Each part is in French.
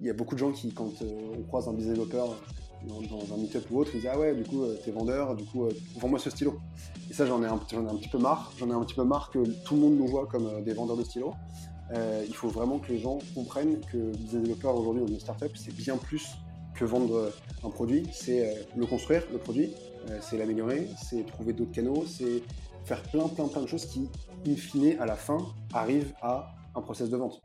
il y a beaucoup de gens qui, quand on croise un business développeur dans, un meetup ou autre, ils disent Ah ouais, du coup, t'es vendeur, du coup, vends-moi ce stylo. Et ça, j'en ai, un, ai un petit peu marre. J'en ai un petit peu marre que tout le monde nous voit comme des vendeurs de stylos. il faut vraiment que les gens comprennent que business développeur aujourd'hui dans une startup, c'est bien plus que vendre un produit, c'est le construire, le produit, c'est l'améliorer, c'est trouver d'autres canaux, c'est faire plein, plein, plein de choses qui, in fine, à la fin, arrivent à un process de vente.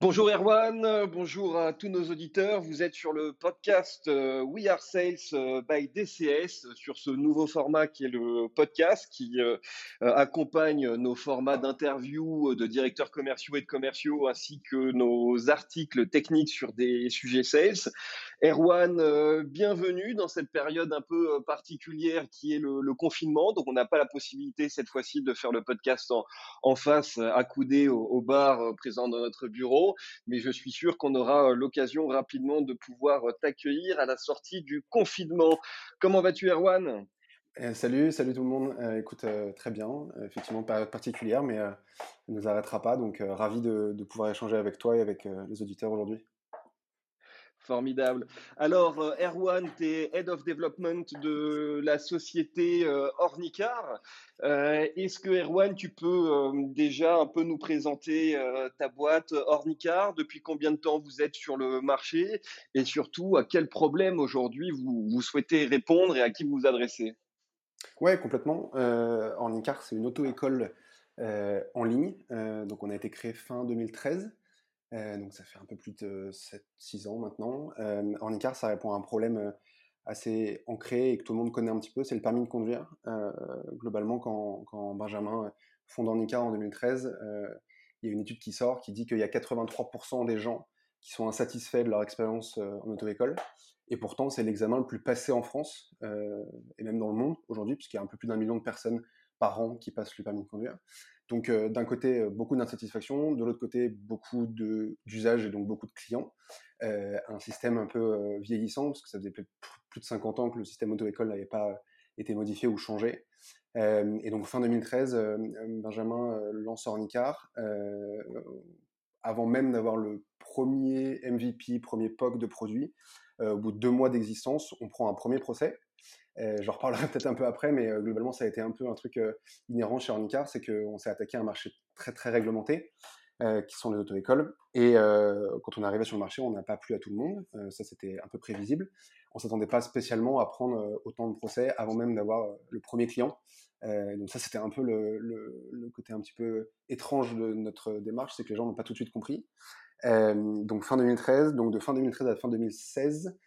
Bonjour Erwan, bonjour à tous nos auditeurs. Vous êtes sur le podcast euh, We Are Sales euh, by DCS sur ce nouveau format qui est le podcast qui euh, accompagne nos formats d'interview de directeurs commerciaux et de commerciaux ainsi que nos articles techniques sur des sujets sales. Erwan, bienvenue dans cette période un peu particulière qui est le, confinement. Donc on n'a pas la possibilité cette fois-ci de faire le podcast en, face, accoudé au, bar présent dans notre bureau mais je suis sûr qu'on aura euh, l'occasion rapidement de pouvoir euh, t'accueillir à la sortie du confinement. Comment vas-tu, Erwan? Eh, Salut, salut tout le monde. Euh, écoute, très bien. effectivement, pas particulière, mais ne nous arrêtera pas. Donc, ravi de, pouvoir échanger avec toi et avec les auditeurs aujourd'hui. Formidable. Alors, euh, Erwan, tu es Head of Development de la société euh, Ornicar. Euh, est-ce que, Erwan, tu peux déjà un peu nous présenter ta boîte Ornicar? Depuis combien de temps vous êtes sur le marché? Et surtout, à quel problème aujourd'hui vous, souhaitez répondre et à qui vous vous adressez? Ouais, complètement. Ornicar, c'est une auto-école en ligne. donc, on a été créé fin 2013. Euh, donc ça fait un peu plus de 7-6 ans maintenant. Euh, en écart, ça répond à un problème euh, assez ancré et que tout le monde connaît un petit peu, c'est le permis de conduire. globalement, quand, quand, Benjamin fonde en ICAR en 2013, il y a une étude qui sort qui dit qu'il y a 83% des gens qui sont insatisfaits de leur expérience en auto-école. Et pourtant, c'est l'examen le plus passé en France et même dans le monde aujourd'hui, puisqu'il y a un peu plus d'un million de personnes par an qui passent le permis de conduire. Donc euh, d'un côté, euh, beaucoup d'insatisfaction, de l'autre côté, beaucoup d'usage et donc beaucoup de clients. Euh, un système un peu vieillissant, parce que ça faisait plus, de 50 ans que le système auto-école n'avait pas été modifié ou changé. et donc fin 2013, Benjamin lance Ornicar. avant même d'avoir le premier MVP, premier POC de produit, au bout de deux mois d'existence, on prend un premier procès je reparlerai peut-être un peu après, mais euh, globalement, ça a été un peu un truc euh, inhérent chez Ornicar, c'est qu'on s'est attaqué à un marché très très réglementé, qui sont les auto-écoles. Et quand on est arrivé sur le marché, on n'a pas plu à tout le monde. ça, c'était un peu prévisible. On s'attendait pas spécialement à prendre autant de procès avant même d'avoir le premier client. donc ça, c'était un peu le, côté un petit peu étrange de notre démarche, c'est que les gens n'ont pas tout de suite compris. donc fin 2013, donc de fin 2013 à fin 2016,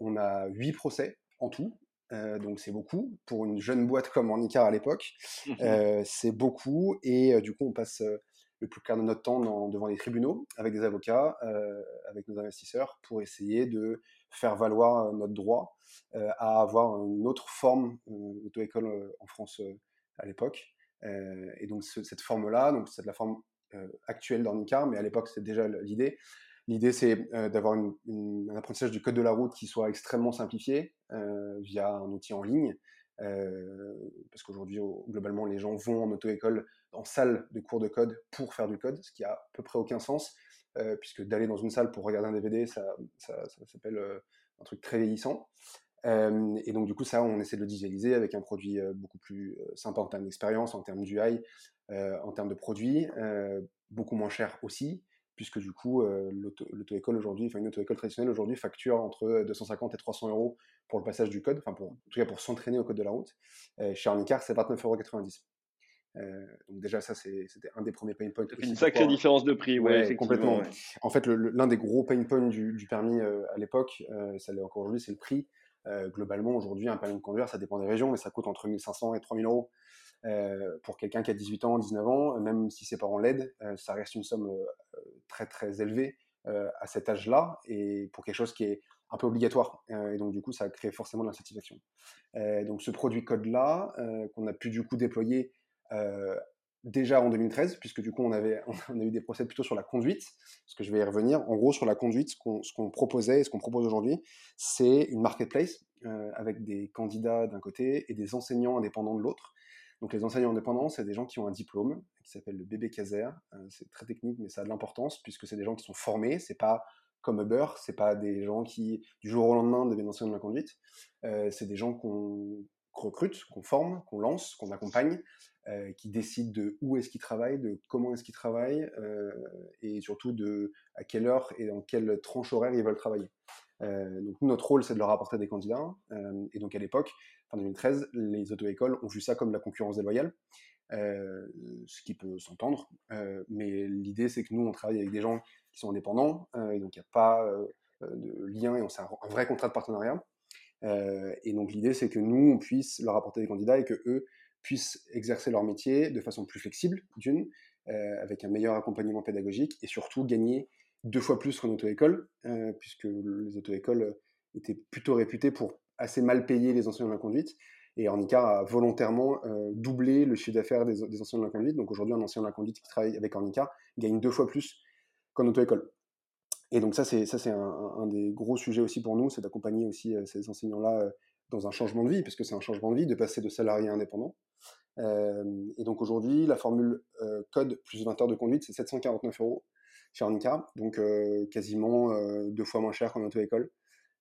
on a huit procès en tout, euh, donc c'est beaucoup pour une jeune boîte comme Ornicar à l'époque. Mmh euh, c'est beaucoup et euh, du coup on passe le plus clair de notre temps devant les tribunaux avec des avocats, avec nos investisseurs pour essayer de faire valoir notre droit à avoir une autre forme d'auto-école en France à l'époque. et donc cette forme-là, donc c'est la forme actuelle d'Ornicar, mais à l'époque c'était déjà l'idée, L'idée, c'est euh, d'avoir un apprentissage du code de la route qui soit extrêmement simplifié euh, via un outil en ligne. Euh, parce qu'aujourd'hui, globalement, les gens vont en auto-école, en salle de cours de code pour faire du code, ce qui a à peu près aucun sens, puisque d'aller dans une salle pour regarder un DVD, ça, s'appelle un truc très vieillissant. et donc, du coup, ça, on essaie de le visualiser avec un produit beaucoup plus sympa en termes d'expérience, en termes d'UI, en termes de produit, beaucoup moins cher aussi, puisque du coup, euh, l'auto-école aujourd'hui, enfin une auto-école traditionnelle aujourd'hui facture entre 250 et 300 euros pour le passage du code, enfin pour, en tout cas pour s'entraîner au code de la route. Euh, chez Arnicar, c'est 29,90 euros. Euh, donc déjà ça c'était un des premiers pain points. une sacrée différence de prix, ouais, complètement. En fait, l'un des gros pain points du, permis à l'époque, ça l'est encore aujourd'hui, c'est le prix. globalement, aujourd'hui, un permis de conduire, ça dépend des régions, mais ça coûte entre 1500 et 3000 euros. Euh, pour quelqu'un qui a 18 ans, 19 ans, même si ses parents l'aident, euh, ça reste une somme euh, très très élevée à cet âge-là et pour quelque chose qui est un peu obligatoire. et donc, du coup, ça crée forcément de l'insatisfaction. donc, ce produit code-là, qu'on a pu du coup déployer déjà en 2013, puisque du coup, on, avait, on a eu des procès plutôt sur la conduite, parce que je vais y revenir. En gros, sur la conduite, ce qu'on proposait et ce qu'on propose aujourd'hui, c'est une marketplace euh, avec des candidats d'un côté et des enseignants indépendants de l'autre. Donc les enseignants indépendants, c'est des gens qui ont un diplôme qui s'appelle le bébé Caser. Euh, c'est très technique, mais ça a de l'importance puisque c'est des gens qui sont formés. C'est pas comme Uber, c'est pas des gens qui du jour au lendemain deviennent enseignants de la conduite. Euh, c'est des gens qu'on recrute, qu'on forme, qu'on lance, qu'on accompagne, euh, qui décident de où est-ce qu'ils travaillent, de comment est-ce qu'ils travaillent, euh, et surtout de à quelle heure et dans quelle tranche horaire ils veulent travailler. Donc notre rôle, c'est de leur apporter des candidats. et donc à l'époque, en 2013, les auto-écoles ont vu ça comme la concurrence déloyale. ce qui peut s'entendre, mais l'idée c'est que nous on travaille avec des gens qui sont indépendants, et donc il n'y a pas de lien, et c'est un, vrai contrat de partenariat. Euh, et donc l'idée, c'est que nous, on puisse leur apporter des candidats et que eux puissent exercer leur métier de façon plus flexible, d'une, euh, avec un meilleur accompagnement pédagogique et surtout gagner deux fois plus qu'en auto-école, euh, puisque les auto-écoles étaient plutôt réputées pour assez mal payer les enseignants de la conduite. Et Ornicar a volontairement doublé le chiffre d'affaires des, enseignants de la conduite. Donc aujourd'hui, un enseignant de la conduite qui travaille avec Ornicar gagne deux fois plus qu'en auto-école. Et donc ça, c'est un, des gros sujets aussi pour nous, c'est d'accompagner aussi euh, ces enseignants-là euh, dans un changement de vie, parce que c'est un changement de vie de passer de salarié à indépendant. Euh, et donc aujourd'hui, la formule code plus 20 heures de conduite, c'est 749 euros chez Arnica, donc quasiment deux fois moins cher qu'en auto-école.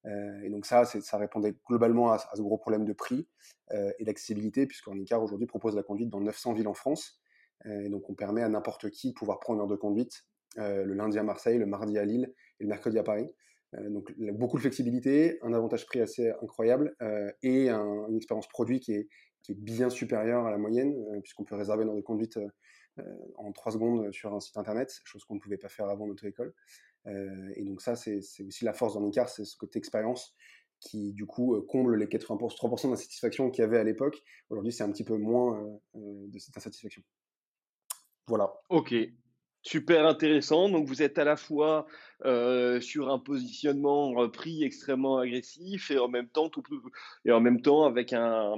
Et donc ça, ça répondait globalement à, ce gros problème de prix et d'accessibilité, puisque aujourd'hui propose la conduite dans 900 villes en France. et donc on permet à n'importe qui de pouvoir prendre une heure de conduite euh, le lundi à Marseille, le mardi à Lille et le mercredi à Paris. Euh, donc beaucoup de flexibilité, un avantage prix assez incroyable euh, et une expérience produit qui est, bien supérieure à la moyenne, puisqu'on peut réserver dans des conduites en 3 secondes sur un site internet, chose qu'on ne pouvait pas faire avant notre école. Et donc ça, c'est aussi la force d'Handicap, c'est ce côté expérience qui du coup comble les 83% d'insatisfaction qu'il y avait à l'époque. Aujourd'hui, c'est un petit peu moins de cette insatisfaction. Voilà. Ok, Super intéressant. Donc, vous êtes à la fois euh, sur un positionnement prix extrêmement agressif et en même temps, tout, et en même temps avec un,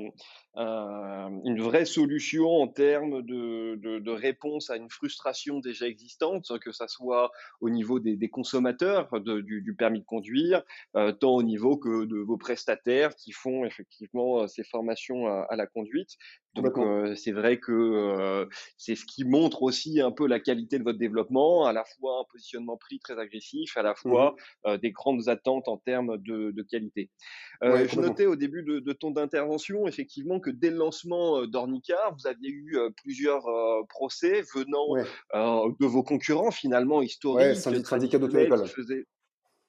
une vraie solution en termes de, de, de, réponse à une frustration déjà existante, que ça soit au niveau des, des consommateurs de, du, du, permis de conduire, euh, tant au niveau que de vos prestataires qui font effectivement ces formations à, à la conduite. Donc euh, c'est vrai que euh, c'est ce qui montre aussi un peu la qualité de votre développement, à la fois un positionnement prix très agressif, à la fois mmh des grandes attentes en termes de, de qualité. je notais au début de, de ton intervention effectivement que dès le lancement euh, d'Ornica, vous aviez eu plusieurs procès venant de vos concurrents finalement historiques. Ouais, syndicat d'auto-école.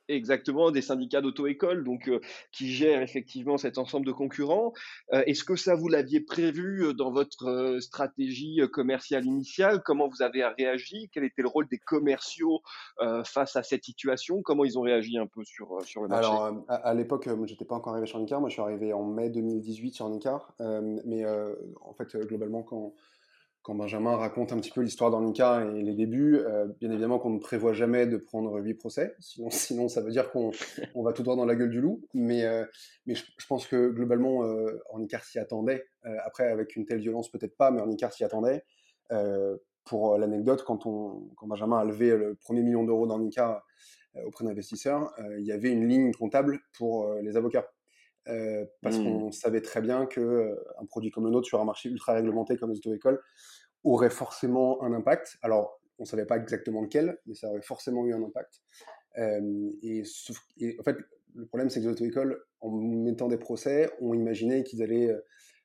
Exactement, des syndicats d'auto-école, donc qui gèrent effectivement cet ensemble de concurrents. Est-ce que ça vous l'aviez prévu dans votre stratégie commerciale initiale? Comment vous avez réagi? Quel était le rôle des commerciaux face à cette situation? Comment ils ont réagi un peu sur, sur le marché? Alors, à, l'époque, moi, j'étais pas encore arrivé sur Nicar. Moi, je suis arrivé en mai 2018 sur Nicar. mais en fait, globalement, quand quand Benjamin raconte un petit peu l'histoire d'Ornica et les débuts, euh, bien évidemment qu'on ne prévoit jamais de prendre huit procès, sinon, ça veut dire qu'on on va tout droit dans la gueule du loup. Mais, euh, je, pense que globalement, euh, s'y attendait. Euh, après, avec une telle violence, peut-être pas, mais Ornicar s'y attendait. pour l'anecdote, quand Benjamin a levé le premier million d'euros d'Ornica auprès d'investisseurs, il y avait une ligne comptable pour les avocats. Parce mmh. qu'on savait très bien qu'un un produit comme le nôtre sur un marché ultra réglementé comme les auto-écoles aurait forcément un impact. Alors, on ne savait pas exactement lequel, mais ça aurait forcément eu un impact. Euh, et, en fait, le problème, c'est que les auto-écoles, en mettant des procès, ont imaginé qu'ils allaient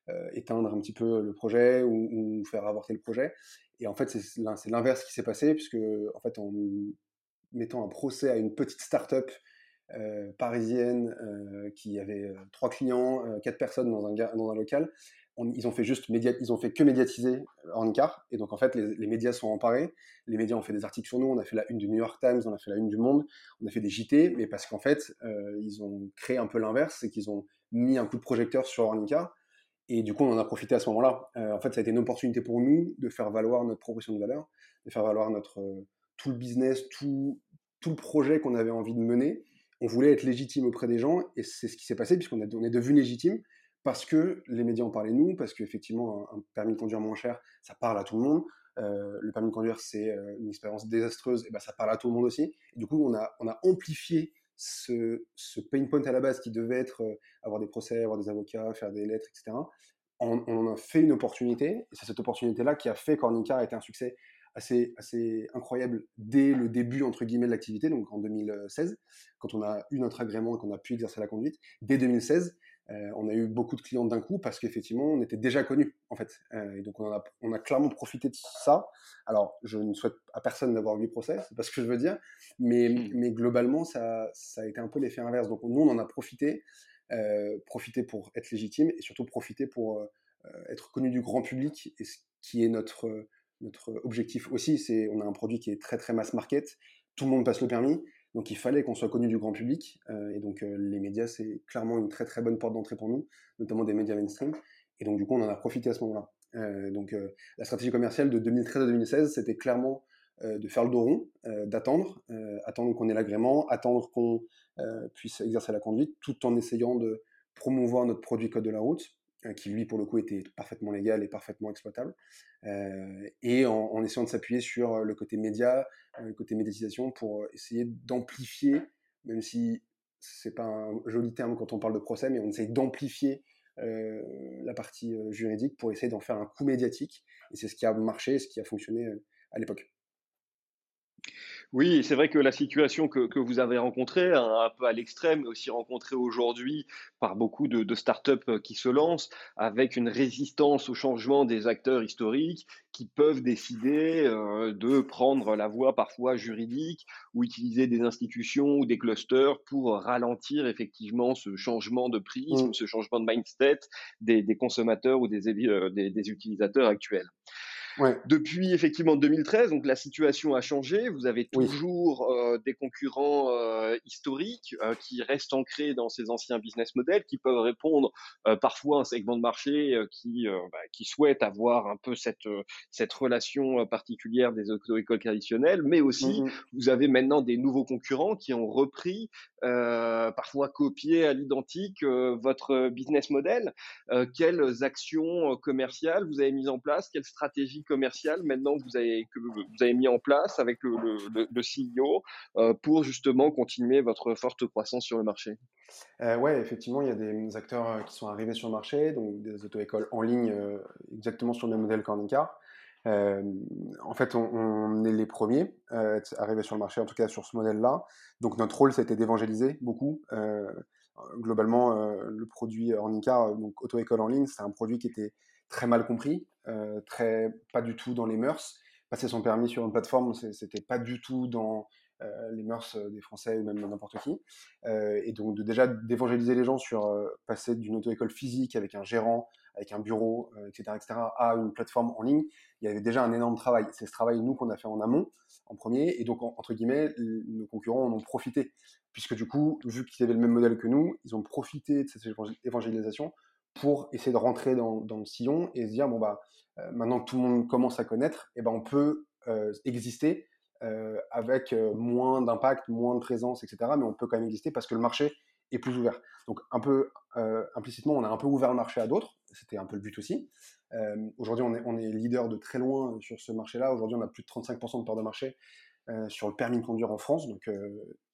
euh, éteindre un petit peu le projet ou, faire avorter le projet. Et en fait, c'est l'inverse qui s'est passé, puisque en fait, en mettant un procès à une petite start-up euh, parisienne qui avait trois clients, quatre personnes dans un, dans un local, ils ont fait juste ils ont fait que médiatiser Ornicar et donc en fait les, médias sont emparés. Les médias ont fait des articles sur nous. On a fait la une du New York Times on a fait la une du Monde on a fait des JT mais parce qu'en fait euh, ils ont créé un peu l'inverse c'est qu'ils ont mis un coup de projecteur sur Ornicar et du coup on en a profité à ce moment-là. Euh, en fait ça a été une opportunité pour nous de faire valoir notre proposition de valeur de faire valoir notre euh, tout le business tout tout le projet qu'on avait envie de mener on voulait être légitime auprès des gens et c'est ce qui s'est passé puisqu'on on est devenu légitime parce que les médias en parlaient nous, parce qu'effectivement, un, permis de conduire moins cher, ça parle à tout le monde. le permis de conduire c'est une expérience désastreuse, et ben ça parle à tout le monde aussi. Et du coup, on a, amplifié ce, pain point à la base qui devait être avoir des procès, avoir des avocats, faire des lettres, etc. On, on en a fait une opportunité, et c'est cette opportunité-là qui a fait qu'Ornica a été un succès assez, assez incroyable dès le début, entre guillemets, de l'activité, donc en 2016, quand on a eu notre agrément et qu'on a pu exercer la conduite. Dès 2016, euh, on a eu beaucoup de clients d'un coup parce qu'effectivement, on était déjà connus, en fait. Euh, et donc, on a, on a clairement profité de ça. Alors, je ne souhaite à personne d'avoir huit procès, c'est pas ce que je veux dire, mais, mmh. mais globalement, ça, ça a été un peu l'effet inverse. Donc, nous, on en a profité, euh, profité pour être légitime et surtout profiter pour être connu du grand public et ce qui est notre notre objectif aussi, c'est on a un produit qui est très très mass market, tout le monde passe le permis, donc il fallait qu'on soit connu du grand public, euh, et donc euh, les médias c'est clairement une très très bonne porte d'entrée pour nous, notamment des médias mainstream, et donc du coup on en a profité à ce moment-là. Euh, donc la stratégie commerciale de 2013 à 2016, c'était clairement de faire le dos rond, d'attendre, attendre qu'on ait l'agrément, attendre qu'on puisse exercer la conduite, tout en essayant de promouvoir notre produit code de la route, qui lui pour le coup était parfaitement légal et parfaitement exploitable, euh, et en, essayant de s'appuyer sur euh, le côté média, le côté médiatisation pour essayer d'amplifier, même si c'est pas un joli terme quand on parle de procès, mais on essaye d'amplifier la partie juridique pour essayer d'en faire un coup médiatique, et c'est ce qui a marché, ce qui a fonctionné à l'époque. Oui, c'est vrai que la situation que, que vous avez rencontrée, un, peu à l'extrême, mais aussi rencontrée aujourd'hui par beaucoup de, de startups euh, qui se lancent, avec une résistance au changement des acteurs historiques qui peuvent décider euh, de prendre la voie parfois juridique ou utiliser des institutions ou des clusters pour ralentir effectivement ce changement de prisme, mmh. ce changement de mindset des, des consommateurs ou des, euh, des, des utilisateurs actuels. Depuis effectivement 2013, donc la situation a changé. Vous avez toujours euh, des concurrents euh, historiques euh, qui restent ancrés dans ces anciens business models, qui peuvent répondre parfois à un segment de marché qui bah, qui souhaite avoir un peu cette cette relation particulière des auto-écoles traditionnelles, mais aussi mmh vous avez maintenant des nouveaux concurrents qui ont repris, parfois copié à l'identique votre business model. quelles actions commerciales vous avez mises en place? Quelles stratégies commercial maintenant que vous avez, que vous avez mis en place avec le, CEO euh, pour justement continuer votre forte croissance sur le marché? Euh, Ouais, effectivement, il y a des acteurs euh, qui sont arrivés sur le marché, donc des auto-écoles en ligne exactement sur le modèle Euh, en fait, on, est les premiers euh, arrivés sur le marché, en tout cas sur ce modèle-là. Donc notre rôle, c'était d'évangéliser beaucoup. globalement, le produit Ornica, donc auto-école en ligne, c'est un produit qui était très mal compris, euh, très pas du tout dans les mœurs. Passer son permis sur une plateforme, c'était pas du tout dans euh, les mœurs euh, des Français ou même n'importe qui. et donc déjà d'évangéliser les gens sur passer d'une auto-école physique avec un gérant, avec un bureau, etc., etc., à une plateforme en ligne, il y avait déjà un énorme travail. C'est ce travail, nous, qu'on a fait en amont, en premier, et donc, entre guillemets, nos concurrents en ont profité, puisque du coup, vu qu'ils avaient le même modèle que nous, ils ont profité de cette évangélisation pour essayer de rentrer dans, le sillon et se dire bon bah euh, maintenant que tout le monde commence à connaître, et eh ben on peut euh, exister euh, avec moins d'impact, moins de présence, etc. Mais on peut quand même exister parce que le marché est plus ouvert. Donc un peu implicitement, on a un peu ouvert le marché à d'autres. C'était un peu le but aussi. Aujourd'hui, on est, on est leader de très loin sur ce marché-là. Aujourd'hui, on a plus de 35% de part de marché sur le permis de conduire en France. Donc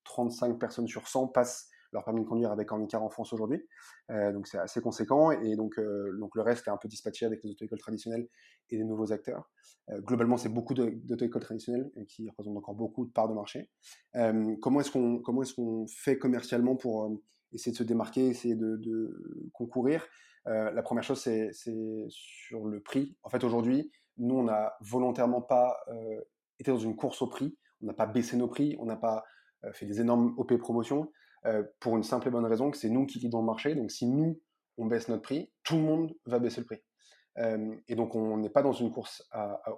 35 personnes sur 100 passent leur permis de conduire avec handicap en France aujourd'hui. Euh, donc c'est assez conséquent et donc, euh, donc le reste est un peu dispatché avec les auto-écoles traditionnelles et des nouveaux acteurs. Euh, globalement, c'est beaucoup d'auto-écoles traditionnelles qui représentent encore beaucoup de parts de marché. comment est-ce qu'on est-ce fait commercialement pour essayer de se démarquer, essayer de, de concourir? La première chose, c'est sur le prix. En fait, aujourd'hui, nous, on n'a volontairement pas été dans une course au prix. On n'a pas baissé nos prix, on n'a pas fait des énormes OP promotions. Euh, pour une simple et bonne raison que c'est nous qui guidons le marché. Donc si nous, on baisse notre prix, tout le monde va baisser le prix. Euh, et donc on n'est pas dans une course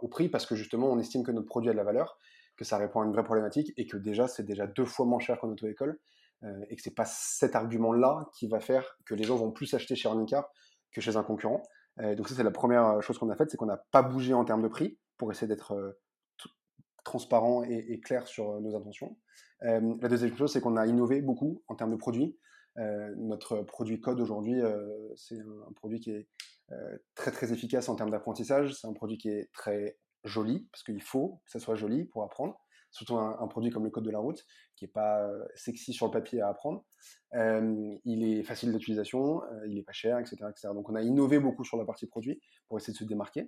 au prix parce que justement on estime que notre produit a de la valeur, que ça répond à une vraie problématique et que déjà c'est déjà deux fois moins cher qu'en auto-école euh, et que c'est pas cet argument-là qui va faire que les gens vont plus acheter chez Arnica que chez un concurrent. donc ça c'est la première chose qu'on a faite, c'est qu'on n'a pas bougé en termes de prix pour essayer d'être transparent et, clair sur euh, nos intentions. Euh, la deuxième chose, c'est qu'on a innové beaucoup en termes de produits. Euh, notre produit code aujourd'hui, c'est un, produit qui est très très efficace en termes d'apprentissage. C'est un produit qui est très joli, parce qu'il faut que ça soit joli pour apprendre, surtout un, produit comme le code de la route, qui n'est pas sexy sur le papier à apprendre. il est facile d'utilisation, il est pas cher, etc., etc. Donc on a innové beaucoup sur la partie produit pour essayer de se démarquer.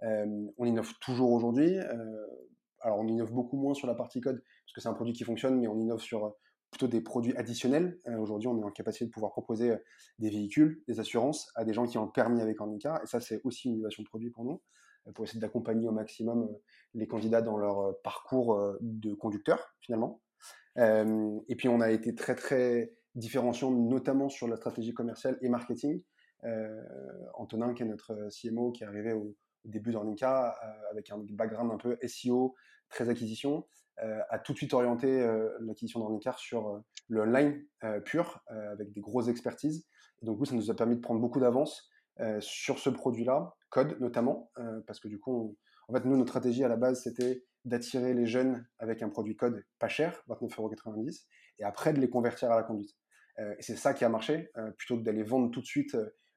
on innove toujours aujourd'hui. Alors on innove beaucoup moins sur la partie code, parce que c'est un produit qui fonctionne, mais on innove sur plutôt des produits additionnels. Aujourd'hui, on est en capacité de pouvoir proposer des véhicules, des assurances à des gens qui ont permis avec handicap. Et ça, c'est aussi une innovation de produit pour nous, pour essayer d'accompagner au maximum les candidats dans leur parcours de conducteur, finalement. et puis, on a été très, très différenciant, notamment sur la stratégie commerciale et marketing. Antonin, qui est notre CMO, qui est arrivé au, début d'Ornica avec un background un peu SEO, très acquisition, a tout de suite orienté l'acquisition d'Ornicar sur le online pur, avec des grosses expertises. Donc, ça nous a permis de prendre beaucoup d'avance sur ce produit-là, code notamment, parce que du coup, en fait, nous, notre stratégie à la base, c'était d'attirer les jeunes avec un produit code pas cher, 29,90€, et après de les convertir à la conduite. et c'est ça qui a marché, plutôt que d'aller vendre tout de suite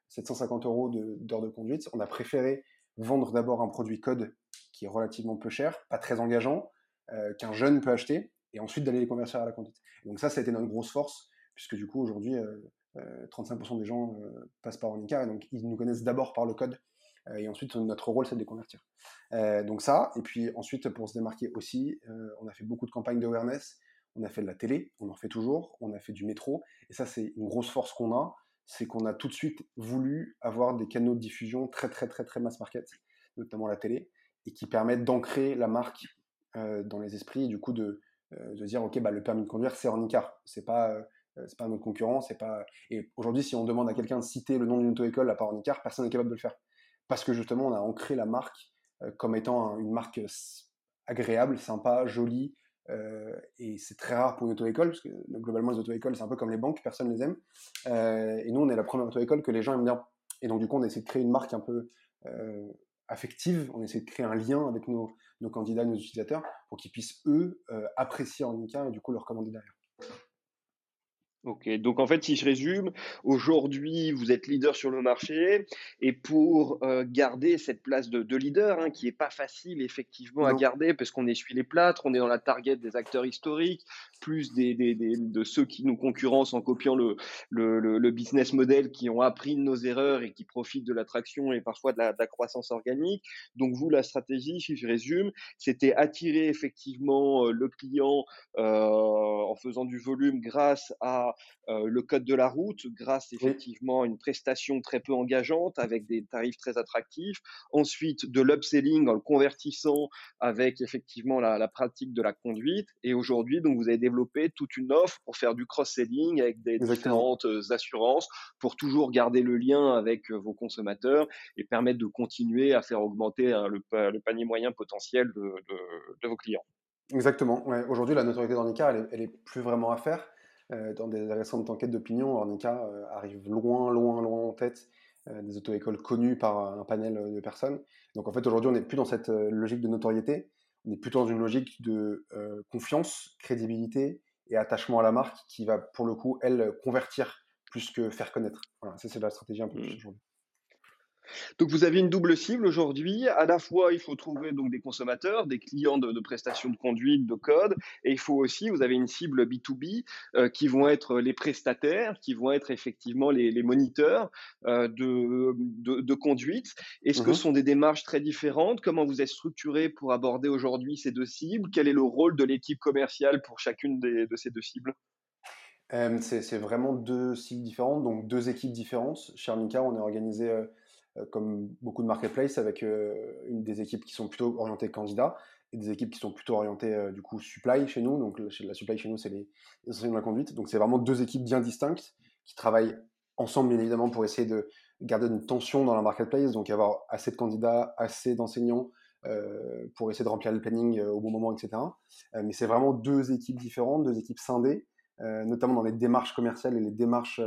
750 euros d'heures de conduite. On a préféré vendre d'abord un produit code qui est relativement peu cher, pas très engageant, euh, qu'un jeune peut acheter, et ensuite d'aller les convertir à la conduite. donc ça, ça a été notre grosse force, puisque du coup, aujourd'hui, 35% euh, euh, des gens passent par Onica, et donc ils nous connaissent d'abord par le code, et ensuite notre rôle, c'est de les convertir. donc ça, et puis ensuite, pour se démarquer aussi, on a fait beaucoup de campagnes d'awareness, on a fait de la télé, on en fait toujours, on a fait du métro, et ça, c'est une grosse force qu'on a, c'est qu'on a tout de suite voulu avoir des canaux de diffusion très très très très mass market, notamment la télé, et qui permettent d'ancrer la marque euh, dans les esprits, du coup, de, euh, de dire, OK, bah, le permis de conduire, c'est en ICAR. C'est pas, euh, c'est pas notre concurrent. C'est pas... Et aujourd'hui, si on demande à quelqu'un de citer le nom d'une auto-école à part en ICAR, personne n'est capable de le faire. Parce que justement, on a ancré la marque comme étant une marque agréable, sympa, jolie, et c'est très rare pour une auto-école, parce que globalement, les auto-écoles, c'est un peu comme les banques, personne ne les aime. et nous, on est la première auto-école que les gens aiment bien. Et donc, du coup, on essaie de créer une marque un peu affective, on essaie de créer un lien avec nos, candidats, nos utilisateurs, pour qu'ils puissent, eux, euh, apprécier en et du coup le recommander derrière. Ok, donc en fait, si je résume, aujourd'hui, vous êtes leader sur le marché et pour euh, garder cette place de, leader, hein, qui est pas facile effectivement à garder parce qu'on essuie les plâtres, on est dans la target des acteurs historiques, plus des, de ceux qui nous concurrencent en copiant le, le, business model, qui ont appris de nos erreurs et qui profitent de l'attraction et parfois de la, croissance organique. Donc vous, la stratégie, si je résume, c'était attirer effectivement euh, le client euh, en faisant du volume grâce à euh, le code de la route grâce effectivement à une prestation très peu engageante avec des tarifs très attractifs. Ensuite, de l'upselling en le convertissant avec effectivement la, pratique de la conduite. Et aujourd'hui, donc vous avez développé toute une offre pour faire du cross-selling avec des différentes euh, assurances pour toujours garder le lien avec euh, vos consommateurs et permettre de continuer à faire augmenter hein, le, panier moyen potentiel de, vos clients. Exactement. Aujourd'hui, la notoriété dans elle, elle est plus vraiment à faire. Euh, dans des récentes enquêtes d'opinion, Ornica euh, arrive loin, loin, loin en tête euh, des auto-écoles connues par un panel de personnes. Donc en fait, aujourd'hui, on n'est plus dans cette logique de notoriété, on est plutôt dans une logique de confiance, crédibilité et attachement à la marque qui va, pour le coup, elle, convertir plus que faire connaître. Voilà, ça, c'est la stratégie un peu plus mmh. aujourd'hui. Donc vous avez une double cible aujourd'hui. À la fois, il faut trouver donc des consommateurs, des clients de, prestations de conduite, de code, et il faut aussi, vous avez une cible B2B euh, qui vont être les prestataires, qui vont être effectivement les, moniteurs euh, de, de, conduite. Est-ce que ce mmh sont des démarches très différentes? Comment vous êtes structuré pour aborder aujourd'hui ces deux cibles? Quel est le rôle de l'équipe commerciale pour chacune de ces deux cibles? Euh, c'est vraiment deux cibles différentes, donc deux équipes différentes. Chez Arnica, on est organisé comme beaucoup de marketplaces, avec euh, des équipes qui sont plutôt orientées candidats et des équipes qui sont plutôt orientées euh, du coup supply chez nous. Donc la supply chez nous, c'est les, enseignants de la conduite. Donc c'est vraiment deux équipes bien distinctes qui travaillent ensemble, bien évidemment, pour essayer de garder une tension dans la marketplace, donc avoir assez de candidats, assez d'enseignants pour essayer de remplir le planning au bon moment, etc. mais c'est vraiment deux équipes différentes, deux équipes scindées, notamment dans les démarches commerciales et les démarches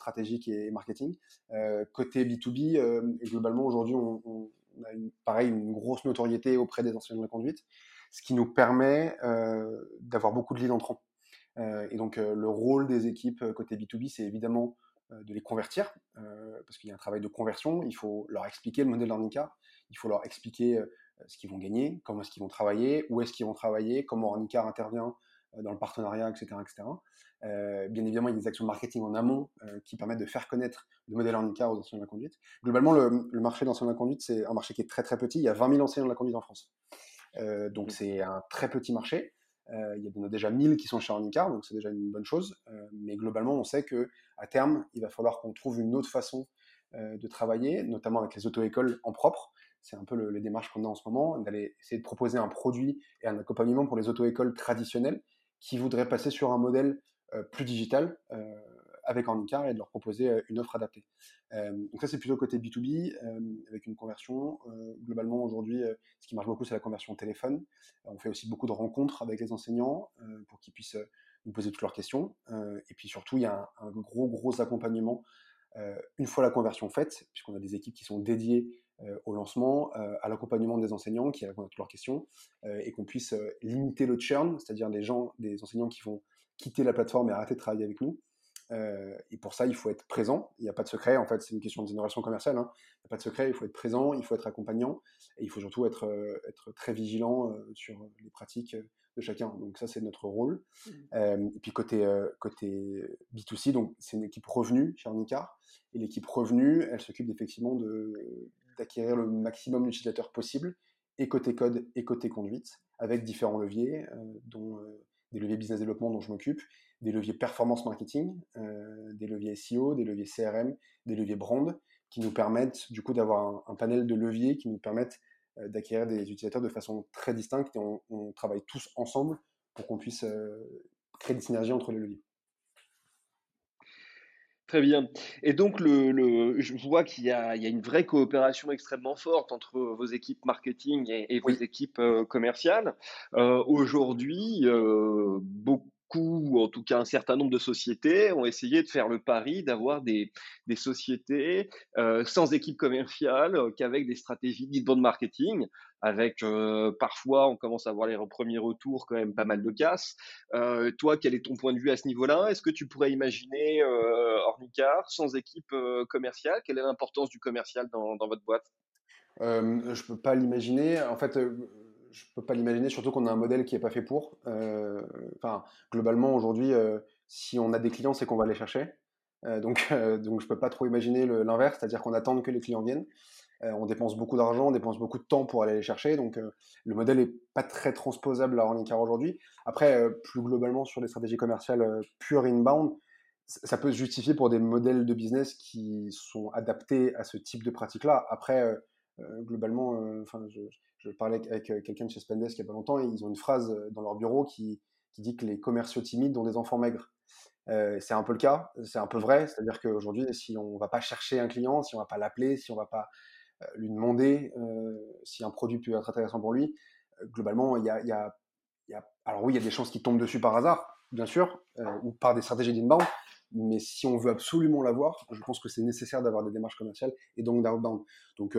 stratégique et marketing. Euh, côté B2B, euh, globalement, aujourd'hui, on, a une, pareil une grosse notoriété auprès des enseignants de la conduite, ce qui nous permet euh, d'avoir beaucoup de leads entrants. et donc, le rôle des équipes côté B2B, c'est évidemment de les convertir, parce qu'il y a un travail de conversion. Il faut leur expliquer le modèle d'Arnica, il faut leur expliquer ce qu'ils vont gagner, comment est-ce qu'ils vont travailler, où est-ce qu'ils vont travailler, comment Ornicar intervient dans le partenariat, etc. Euh, bien évidemment, il y a des actions marketing en amont euh, qui permettent de faire connaître le modèle handicap aux enseignants de la conduite. Globalement, le, marché de l'enseignant de la conduite, c'est un marché qui est très très petit. Il y a 20 000 enseignants de la conduite en France. Euh, donc c'est un très petit marché. il y en a déjà 1000 qui sont chez handicap, donc c'est déjà une bonne chose. mais globalement, on sait que à terme, il va falloir qu'on trouve une autre façon de travailler, notamment avec les auto-écoles en propre. C'est un peu le, les démarches qu'on a en ce moment, d'aller essayer de proposer un produit et un accompagnement pour les auto-écoles traditionnelles qui voudraient passer sur un modèle plus digital euh, avec Handicap et de leur proposer euh, une offre adaptée. donc ça, c'est plutôt côté B2B, avec une conversion. globalement, aujourd'hui, ce qui marche beaucoup, c'est la conversion téléphone. on fait aussi beaucoup de rencontres avec les enseignants pour qu'ils puissent nous poser toutes leurs questions. et puis surtout, il y a un, gros, gros accompagnement une fois la conversion faite, puisqu'on a des équipes qui sont dédiées au lancement, à l'accompagnement des enseignants qui répondent à toutes leurs questions, et qu'on puisse limiter le churn, c'est-à-dire des gens, des enseignants qui vont quitter la plateforme et arrêter de travailler avec nous. Euh, et pour ça, il faut être présent. Il n'y a pas de secret. En fait, c'est une question de relation commerciale. Hein. Il n'y a pas de secret. Il faut être présent. Il faut être accompagnant. Et il faut surtout être, euh, être très vigilant euh, sur les pratiques de chacun. Donc ça, c'est notre rôle. Mmh. et puis côté, côté B2C, donc c'est une équipe revenue chez Arnicar. Et l'équipe revenue, elle s'occupe effectivement d'acquérir le maximum d'utilisateurs possible, et côté code et côté conduite, avec différents leviers, dont des leviers business développement dont je m'occupe, des leviers performance marketing, euh, des leviers SEO, des leviers CRM, des leviers brand, qui nous permettent du coup d'avoir un, panel de leviers qui nous permettent euh, d'acquérir des utilisateurs de façon très distincte et on, travaille tous ensemble pour qu'on puisse euh, créer des synergies entre les leviers. Très bien. Et donc, le, je vois qu'il y, a une vraie coopération extrêmement forte entre vos équipes marketing et, vos équipes euh, commerciales. Euh, aujourd'hui, euh, beaucoup ou en tout cas un certain nombre de sociétés ont essayé de faire le pari d'avoir des, des, sociétés sans équipe commerciale, qu'avec des stratégies d'inbound marketing, avec euh, parfois on commence à voir les premiers retours quand même pas mal de casse. Euh, toi, quel est ton point de vue à ce niveau-là? Est-ce que tu pourrais imaginer euh, Ornicar sans équipe commerciale? Quelle est l'importance du commercial dans, votre boîte? Je peux pas l'imaginer. En fait je peux pas l'imaginer, surtout qu'on a un modèle qui est pas fait pour. Euh, enfin, globalement, aujourd'hui, euh, si on a des clients, c'est qu'on va les chercher. Euh, donc, donc, je peux pas trop imaginer l'inverse, c'est-à-dire qu'on attend que les clients viennent. On dépense beaucoup d'argent, on dépense beaucoup de temps pour aller les chercher. Donc, le modèle est pas très transposable à Ornicar aujourd'hui. Après, plus globalement, sur les stratégies commerciales pure inbound, ça peut se justifier pour des modèles de business qui sont adaptés à ce type de pratique-là. Après, globalement, je, je parlais avec euh, quelqu'un de chez Spendesk il n'y a pas longtemps et ils ont une phrase euh, dans leur bureau qui, qui dit que les commerciaux timides ont des enfants maigres. Euh, c'est un peu le cas, c'est un peu vrai, c'est-à-dire qu'aujourd'hui, si on ne va pas chercher un client, si on ne va pas l'appeler, si on ne va pas lui demander si un produit peut être intéressant pour lui, globalement, il y a, Alors oui, il y a des chances qui tombent dessus par hasard, bien sûr, ou par des stratégies d'inbound, mais si on veut absolument l'avoir, je pense que c'est nécessaire d'avoir des démarches commerciales et donc d'outbound. Donc,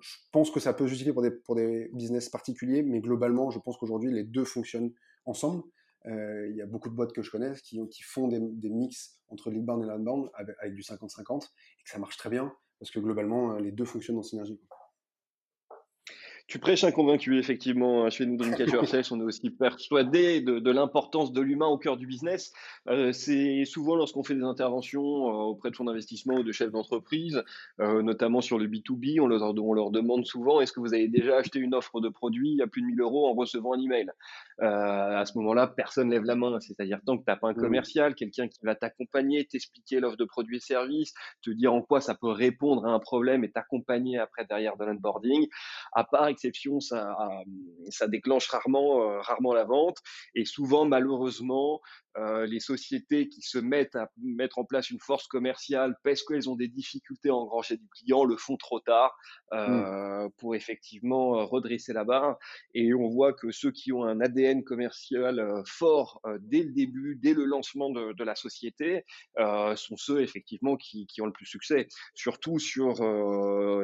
je pense que ça peut justifier pour des, pour des business particuliers, mais globalement, je pense qu'aujourd'hui, les deux fonctionnent ensemble. Euh, il y a beaucoup de boîtes que je connais qui, font des, mix entre l'inbound et l'outbound avec, du 50-50 et que ça marche très bien parce que globalement, les deux fonctionnent en synergie. Tu prêches un convaincu, effectivement. Chez nous, dans Catcher Sales, on est aussi persuadé de, de l'importance de l'humain au cœur du business. Euh, c'est souvent lorsqu'on fait des interventions euh, auprès de fonds d'investissement ou de chefs d'entreprise, euh, notamment sur le B2B, on leur, on leur demande souvent est-ce que vous avez déjà acheté une offre de produit à plus de 1000 euros en recevant un email? Euh, À ce moment-là, personne lève la main. C'est-à-dire tant que tu n'as pas un mmh. commercial, quelqu'un qui va t'accompagner, t'expliquer l'offre de produits et services, te dire en quoi ça peut répondre à un problème et t'accompagner après derrière de l'onboarding, à part exception, ça, ça déclenche rarement, euh, rarement la vente. Et souvent, malheureusement, euh, les sociétés qui se mettent à mettre en place une force commerciale parce qu'elles ont des difficultés à engranger du client le font trop tard mmh. euh, pour effectivement euh, redresser la barre. Et on voit que ceux qui ont un ADN commercial euh, fort euh, dès le début, dès le lancement de, de la société, sont ceux effectivement qui, qui, ont le plus succès. Surtout sur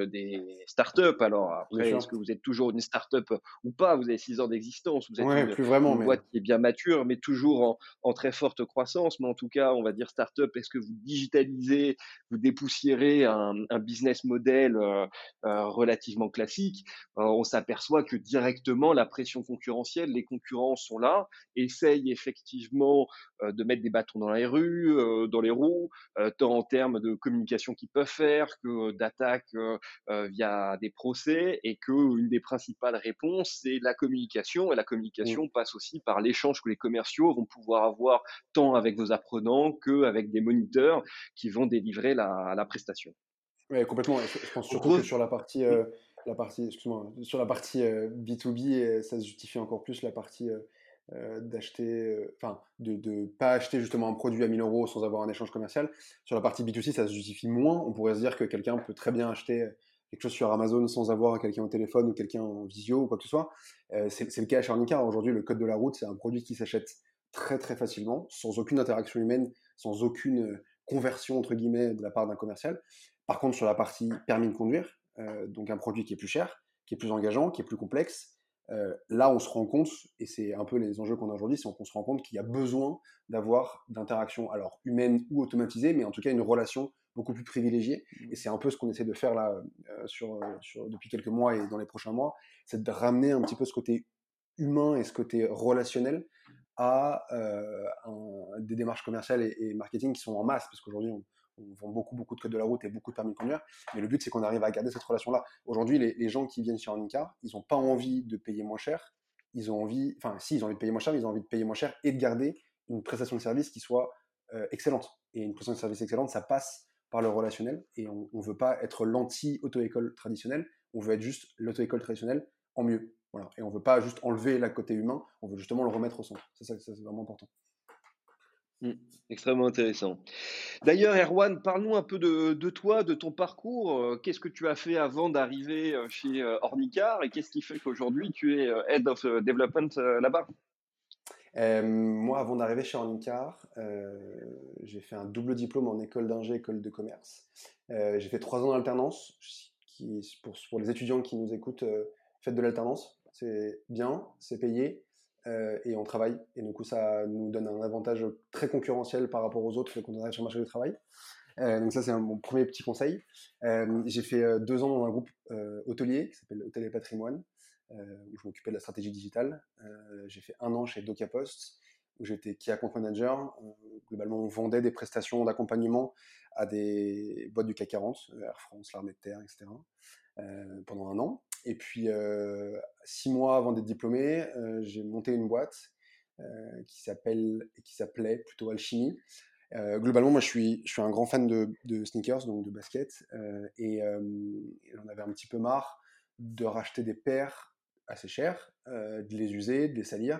des startups. Alors après, est-ce que vous êtes toujours une startup ou pas? Vous avez six ans d'existence, vous êtes une, plus vraiment, boîte qui est bien mature, mais toujours en, en très forte croissance, mais en tout cas, on va dire start-up, est-ce que vous digitalisez, vous dépoussiérez un, un business model euh, euh, relativement classique On s'aperçoit que directement, la pression concurrentielle, les concurrents sont là, essayent effectivement de mettre des bâtons dans les rues, dans les roues, tant en termes de communication qu'ils peuvent faire que d'attaques via des procès, et que une des principales réponses, c'est la communication, et la communication mmh. passe aussi par l'échange que les commerciaux vont pouvoir avoir tant avec vos apprenants qu'avec des moniteurs qui vont délivrer la, la prestation. Oui, complètement. Je, pense surtout que sur la partie, euh, la partie, excuse-moi, sur la partie B2B, euh, ça se justifie encore plus la partie euh, d'acheter, enfin, de ne pas acheter justement un produit à 1000 euros sans avoir un échange commercial. Sur la partie B2C, ça se justifie moins. On pourrait se dire que quelqu'un peut très bien acheter quelque chose sur Amazon sans avoir quelqu'un au téléphone ou quelqu'un en visio ou quoi que ce soit. c'est le cas chez Arnica. Aujourd'hui, le code de la route, c'est un produit qui s'achète très très facilement, sans aucune interaction humaine, sans aucune conversion entre guillemets de la part d'un commercial. Par contre, sur la partie permis de conduire, euh, donc un produit qui est plus cher, qui est plus engageant, qui est plus complexe, euh, là on se rend compte, et c'est un peu les enjeux qu'on a aujourd'hui, c'est qu'on se rend compte qu'il y a besoin d'avoir d'interactions, alors humaines ou automatisées, mais en tout cas une relation beaucoup plus privilégiée. Mmh. Et c'est un peu ce qu'on essaie de faire là euh, sur, depuis quelques mois et dans les prochains mois, c'est de ramener un petit peu ce côté humain et ce côté relationnel à des démarches commerciales et, et, marketing qui sont en masse, parce qu'aujourd'hui on, vend beaucoup, beaucoup de codes de la route et beaucoup de permis de conduire. Mais le but, c'est qu'on arrive à garder cette relation-là. Aujourd'hui, les, gens qui viennent sur un car, ils n'ont pas envie de payer moins cher. Ils ont envie, enfin, si, ils ont envie de payer moins cher, ils ont envie de payer moins cher et de garder une prestation de service qui soit euh, excellente. Et une prestation de service excellente, ça passe par le relationnel. Et on ne veut pas être l'anti-auto-école traditionnelle. On veut être juste l'auto-école traditionnelle en mieux. Voilà. Et on ne veut pas juste enlever la côté humain, on veut justement le remettre au centre. C'est ça, c'est vraiment important. Mmh. extrêmement intéressant. D'ailleurs, Erwan, parle-nous un peu de, toi, de ton parcours. Euh, qu'est-ce que tu as fait avant d'arriver euh, chez euh, Ornicar et qu'est-ce qui fait qu'aujourd'hui tu es Head of Development là-bas? Moi, avant d'arriver chez Ornicar, j'ai fait un double diplôme en école d'ingé, école de commerce. j'ai fait trois ans d'alternance. Pour, pour les étudiants qui nous écoutent, faites de l'alternance. C'est bien, c'est payé euh, et on travaille. Et du coup, ça nous donne un avantage très concurrentiel par rapport aux autres quand on arrive sur le marché du travail. Euh, donc ça, c'est mon premier petit conseil. Euh, j'ai fait deux ans dans un groupe hôtelier qui s'appelle Hôtel et Patrimoine, où je m'occupais de la stratégie digitale. j'ai fait un an chez DocaPost, où j'étais key account manager. globalement, on vendait des prestations d'accompagnement à des boîtes du CAC 40, Air France, l'Armée de Terre, etc., pendant un an. Et puis, euh, six mois avant d'être diplômé, euh, j'ai monté une boîte euh, qui s'appelle, qui s'appelait plutôt Alchimie. globalement, moi, je suis, je suis un grand fan de, de sneakers, donc de basket, et, on avait un petit peu marre de racheter des paires assez chères, de les user, de les salir,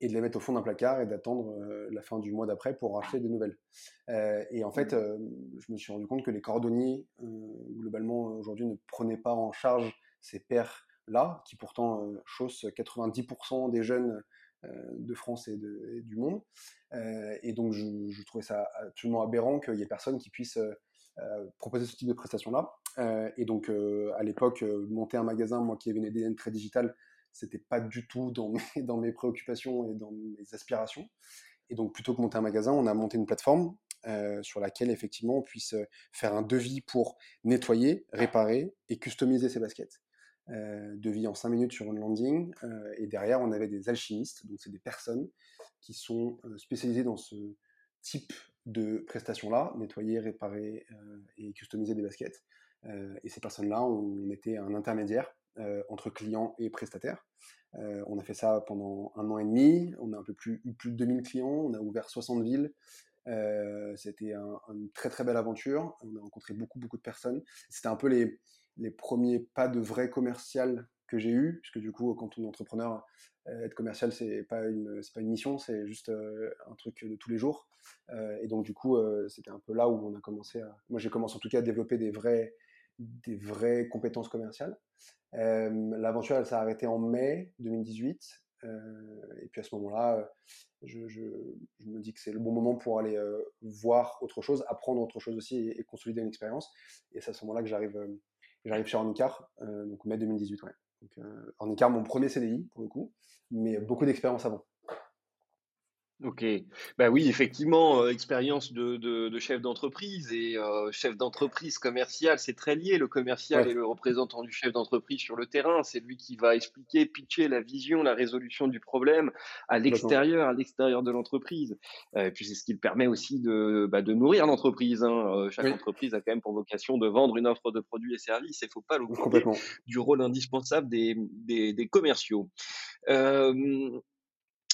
et de les mettre au fond d'un placard et d'attendre la fin du mois d'après pour racheter des nouvelles. et en fait, mmh. je me suis rendu compte que les cordonniers, globalement, aujourd'hui, ne prenaient pas en charge ces pères-là, qui pourtant euh, chaussent 90% des jeunes euh, de France et, du monde. Euh, et donc, je, trouvais ça absolument aberrant qu'il y ait personne qui puisse proposer ce type de prestation-là. et donc, à l'époque, monter un magasin, moi qui avais une ADN très digitale, c'était pas du tout dans mes, préoccupations et dans mes aspirations. Et donc, plutôt que monter un magasin, on a monté une plateforme sur laquelle effectivement on puisse faire un devis pour nettoyer, réparer et customiser ses baskets. Euh, de vie en 5 minutes sur une landing. Euh, et derrière, on avait des alchimistes, donc c'est des personnes qui sont euh, spécialisées dans ce type de prestations-là, nettoyer, réparer et customiser des baskets. et ces personnes-là, on était un intermédiaire entre clients et prestataires. on a fait ça pendant un an et demi, on a un peu plus, eu plus de 2000 clients, on a ouvert 60 villes, c'était une très très belle aventure. On a rencontré beaucoup beaucoup de personnes. C'était un peu les, les premiers pas de vrai commercial que j'ai eu, puisque du coup, quand on est entrepreneur, euh, être commercial, c'est pas une, c'est pas une mission, c'est juste euh, un truc de tous les jours. Euh, et donc, du coup, c'était un peu là où on a commencé à. Moi, j'ai commencé en tout cas à développer des vrais, des vraies compétences commerciales. L'aventure, elle s'est arrêtée en mai 2018. et puis à ce moment-là, je, me dis que c'est le bon moment pour aller voir autre chose, apprendre autre chose aussi et consolider une expérience. Et c'est à ce moment-là que j'arrive J'arrive chez Ornicar, euh, donc mai 2018. Ouais. Donc, euh, Ornicar, mon premier CDI pour le coup, mais beaucoup d'expérience avant. OK. Bah oui, effectivement, heu, expérience de de de chef d'entreprise et heu, chef d'entreprise commercial, c'est très lié. Le commercial est le représentant du chef d'entreprise sur le terrain. C'est lui qui va expliquer, pitcher la vision, la résolution du problème à complètement. l'extérieur, à l'extérieur de l'entreprise. Heu, et puis c'est ce qui permet aussi de, bah, de nourrir l'entreprise, hein. Chaque Oui, entreprise a quand même pour vocation de vendre une offre de produits et services et faut pas complètement. du rôle indispensable des des des commerciaux.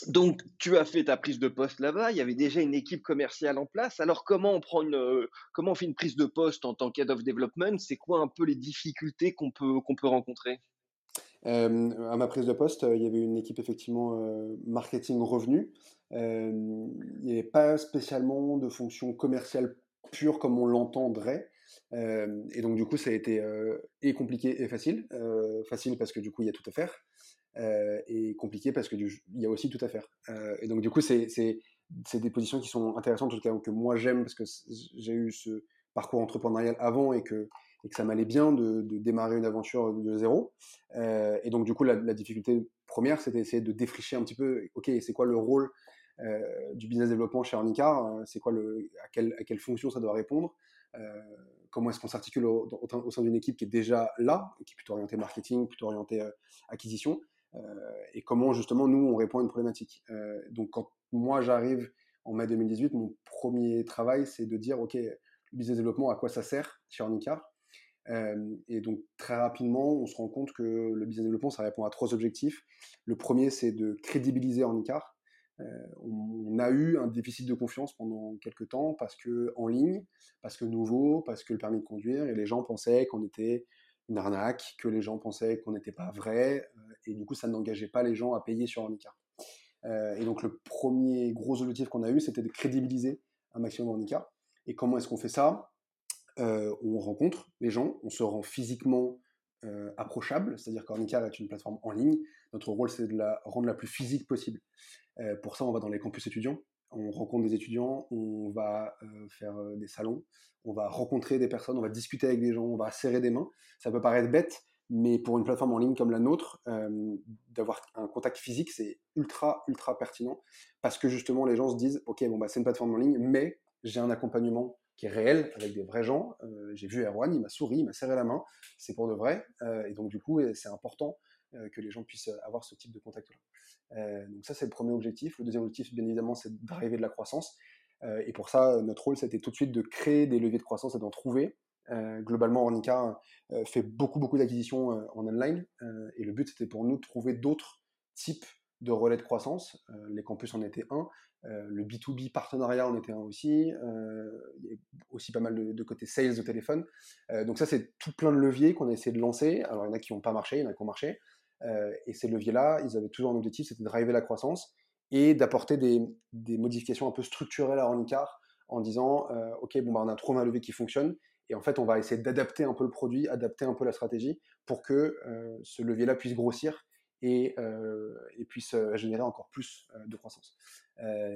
Donc, tu as fait ta prise de poste là-bas, il y avait déjà une équipe commerciale en place. Alors, comment on une, on fait une prise de poste en tant qu'Head of Development? C'est quoi un peu les difficultés qu'on peut rencontrer? À ma prise de poste, heu, il y avait une équipe effectivement, heu, marketing revenu. Il n'y avait pas spécialement de fonction commerciale pure comme on l'entendrait. Et donc du coup, ça a été, et compliqué et facile. Facile parce que du coup, il y a tout à faire, heu et compliqué parce que du il y a aussi tout à faire. Heu et donc du coup, c'est des positions qui sont intéressantes, en tout cas que moi j'aime parce que j'ai eu ce parcours entrepreneurial avant et que et que ça m'allait bien de démarrer une aventure de zéro. Euh, et donc, du coup, la, difficulté première, c'était d'essayer de défricher un petit peu, OK, c'est quoi le rôle euh, du business développement chez Arnicar euh, C'est quoi le, à, quelle, à quelle fonction ça doit répondre euh, Comment est-ce qu'on s'articule au, sein d'une équipe qui est déjà là, qui est plutôt orientée marketing, plutôt orientée euh, acquisition euh, Et comment, justement, nous, on répond à une problématique Donc, quand moi, j'arrive en mai 2018, mon premier travail, c'est de dire, OK, le business développement, à quoi ça sert chez Arnicar euh, et donc très rapidement, on se rend compte que le business développement, ça répond à trois objectifs. Le premier, c'est de crédibiliser. Euh, on, on, a eu un déficit de confiance pendant quelques temps parce que en ligne, parce que nouveau, parce que le permis de conduire, et les gens pensaient qu'on était une arnaque, que les gens pensaient qu'on n'était pas vrai, euh, et du coup, ça n'engageait pas les gens à payer sur Handicap. Euh, et donc, le premier gros objectif qu'on a eu, c'était de crédibiliser un maximum Handicap. Et comment est-ce qu'on fait ça? Euh, on rencontre les gens, on se rend physiquement approchable, c'est-à-dire qu'Ornicar est une plateforme en ligne. Notre rôle, c'est de la rendre la plus physique possible. Pour ça, on va dans les campus étudiants, on rencontre des étudiants, on va euh, faire euh, des salons, on va rencontrer des personnes, on va discuter avec des gens, on va serrer des mains. Ça peut paraître bête, mais pour une plateforme en ligne comme la nôtre, euh, d'avoir un contact physique, c'est ultra, ultra pertinent parce que justement, les gens se disent, OK, bon, bah, c'est une plateforme en ligne, mais j'ai un accompagnement qui est réel avec des vrais gens. J'ai vu Erwan, il m'a souri, il m'a serré la main, c'est pour de vrai. Et donc du coup, c'est important que les gens puissent avoir ce type de contact-là. donc ça, c'est le premier objectif. Le deuxième objectif, bien évidemment, c'est d'arriver de la croissance. et pour ça, notre rôle, c'était tout de suite de créer des leviers de croissance et d'en trouver. globalement, Ornica fait beaucoup, beaucoup d'acquisitions en online. et le but, c'était pour nous de trouver d'autres types de relais de croissance. Euh, les campus en étaient un. Euh, le B2B partenariat en était un aussi. Euh, il y a aussi pas mal de, de côté sales de téléphone. donc ça, c'est tout plein de leviers qu'on a essayé de lancer. Alors il y en a qui n'ont pas marché, il y en a qui ont marché. Et ces leviers-là, ils avaient toujours un objectif, c'était de driver la croissance et d'apporter des, modifications un peu structurelles à Ornicar en disant, OK, bon, bah, on a trouvé un levier qui fonctionne. Et en fait, on va essayer d'adapter un peu le produit, adapter un peu la stratégie pour que ce levier-là puisse grossir et, euh, puisse euh, générer encore plus euh, de croissance.